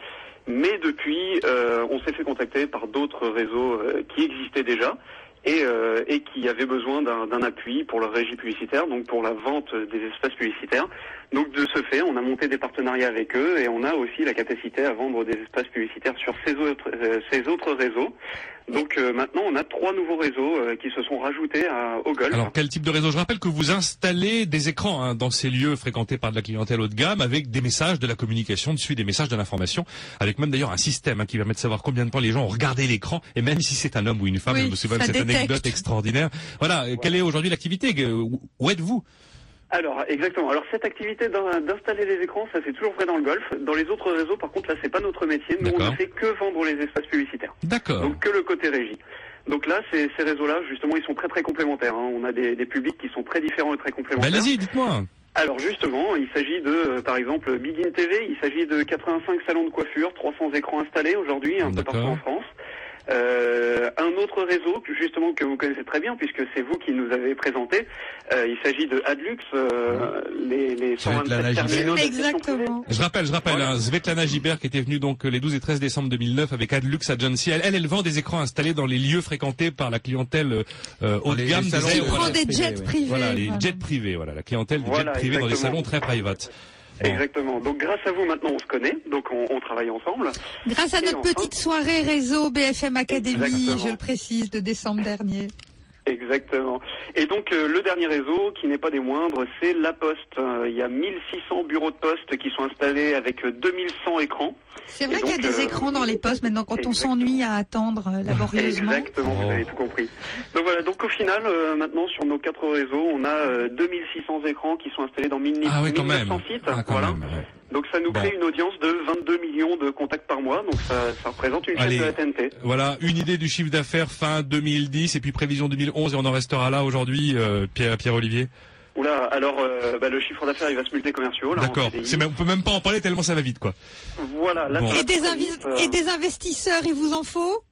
Mais depuis, euh, on s'est fait contacter par d'autres réseaux qui existaient déjà et, et qui avaient besoin d'un appui pour leur régie publicitaire, donc pour la vente des espaces publicitaires. Donc de ce fait, on a monté des partenariats avec eux et on a aussi la capacité à vendre des espaces publicitaires sur ces autres, ces autres réseaux. Donc euh, maintenant, on a trois nouveaux réseaux euh, qui se sont rajoutés à- au golf. Alors, quel type de réseau? Je rappelle que vous installez des écrans hein, dans ces lieux fréquentés par de la clientèle haut de gamme avec des messages, de la communication dessus, des messages de l'information, avec même d'ailleurs un système hein, qui permet de savoir combien de temps les gens ont regardé l'écran, et même si c'est un homme ou une femme, Oui, je me souviens de cette détecte. anecdote extraordinaire. Voilà, euh, quelle est aujourd'hui l'activité? Où- Où êtes-vous? Alors exactement. Alors cette activité d'in- d'installer les écrans, ça c'est toujours vrai dans le golf. Dans les autres réseaux, par contre, là c'est pas notre métier. Nous on ne fait que vendre les espaces publicitaires. D'accord. Donc que le côté régie. Donc là, ces, ces réseaux-là, justement, ils sont très très complémentaires. hein. On a des, des publics qui sont très différents et très Ben, complémentaires. Allez-y, dites-moi. Alors justement, il s'agit de, euh, par exemple, Begin TV, il s'agit de 85 salons de coiffure, 300 écrans installés aujourd'hui, un peu partout en France. Euh, un autre réseau, que, justement, que vous connaissez très bien, puisque c'est vous qui nous avez présenté, euh, il s'agit de Adlux, euh, les, les 127 terminaux de gestion privée. Je rappelle, je rappelle, hein, Svetlana Gibert qui était venue donc les 12 et 13 décembre 2009 avec Adlux Agency. Elle, elle, elle vend des écrans installés dans les lieux fréquentés par la clientèle euh, haut de Les- gamme. les salons. Prend des jets privés, Voilà, les voilà. jets privés, voilà, la clientèle des Voilà, jets privés dans des exactement. salons très private. Exactement. Donc grâce à vous, maintenant, on se connaît, donc on, on travaille ensemble. Grâce à Et notre enfin- petite soirée réseau BFM Academy, Exactement. je le précise, de décembre dernier. Exactement. Et donc euh, le dernier réseau, qui n'est pas des moindres, c'est La Poste. Euh, il y a 1600 bureaux de poste qui sont installés avec euh, 2100 écrans. C'est vrai qu'il y a des euh, écrans dans les postes maintenant quand on s'ennuie à attendre euh, laborieusement. Exactement, vous avez tout compris. Donc voilà, donc au final, euh, maintenant sur nos quatre réseaux, on a euh, 2600 écrans qui sont installés dans 1000 Ah oui, quand même. 1900 sites. Ah, quand voilà. même, ouais. Donc ça nous crée une audience de 22 millions de contacts par mois, donc ça, ça représente une chaîne Allez. de la TNT. Voilà, une idée du chiffre d'affaires fin 2010 et puis prévision 2011 et on en restera là aujourd'hui, euh, Pierre, Pierre-Olivier. Oula, alors euh, bah, le chiffre d'affaires il va se multiplier commerciaux. D'accord. CDI. C'est même- On peut même pas en parler tellement ça va vite, quoi. Voilà, là, Bon. Et des, euh, et des investisseurs, il vous en faut?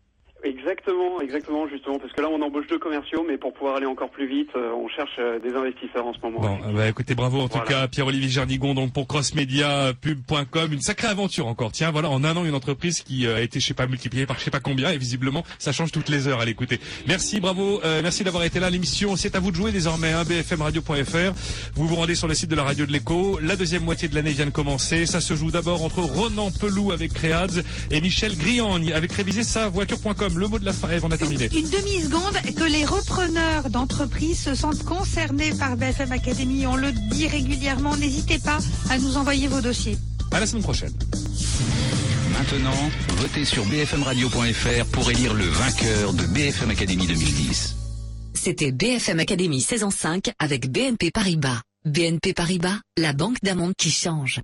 Exactement, exactement, justement, parce que là on embauche deux commerciaux, mais pour pouvoir aller encore plus vite, euh, on cherche euh, des investisseurs en ce moment. Bon, bah écoutez, bravo en tout cas, Pierre-Olivier Gernigon, donc pour crossmediapub.com, une sacrée aventure encore. Tiens, voilà, en un an, une entreprise qui euh, a été, je sais pas, multipliée par je sais pas combien, et visiblement, ça change toutes les heures à l'écouter. Merci, bravo, euh, merci d'avoir été là. L'émission, c'est à vous de jouer désormais, hein, bfmradio.fr. Vous vous rendez sur le site de la radio de l'écho. La deuxième moitié de l'année vient de commencer. Ça se joue d'abord entre Ronan Pelou avec Créads et Michel Griagne avec réviser sa voiture.com. Le mot de la fin, on a terminé. Une demi-seconde que les repreneurs d'entreprises se sentent concernés par BFM Academy. On le dit régulièrement. N'hésitez pas à nous envoyer vos dossiers. À la semaine prochaine. Maintenant, votez sur bfmradio.fr pour élire le vainqueur de BFM Academy 2010. C'était BFM Academy saison 5 avec BNP Paribas. BNP Paribas, la banque d'un monde qui change.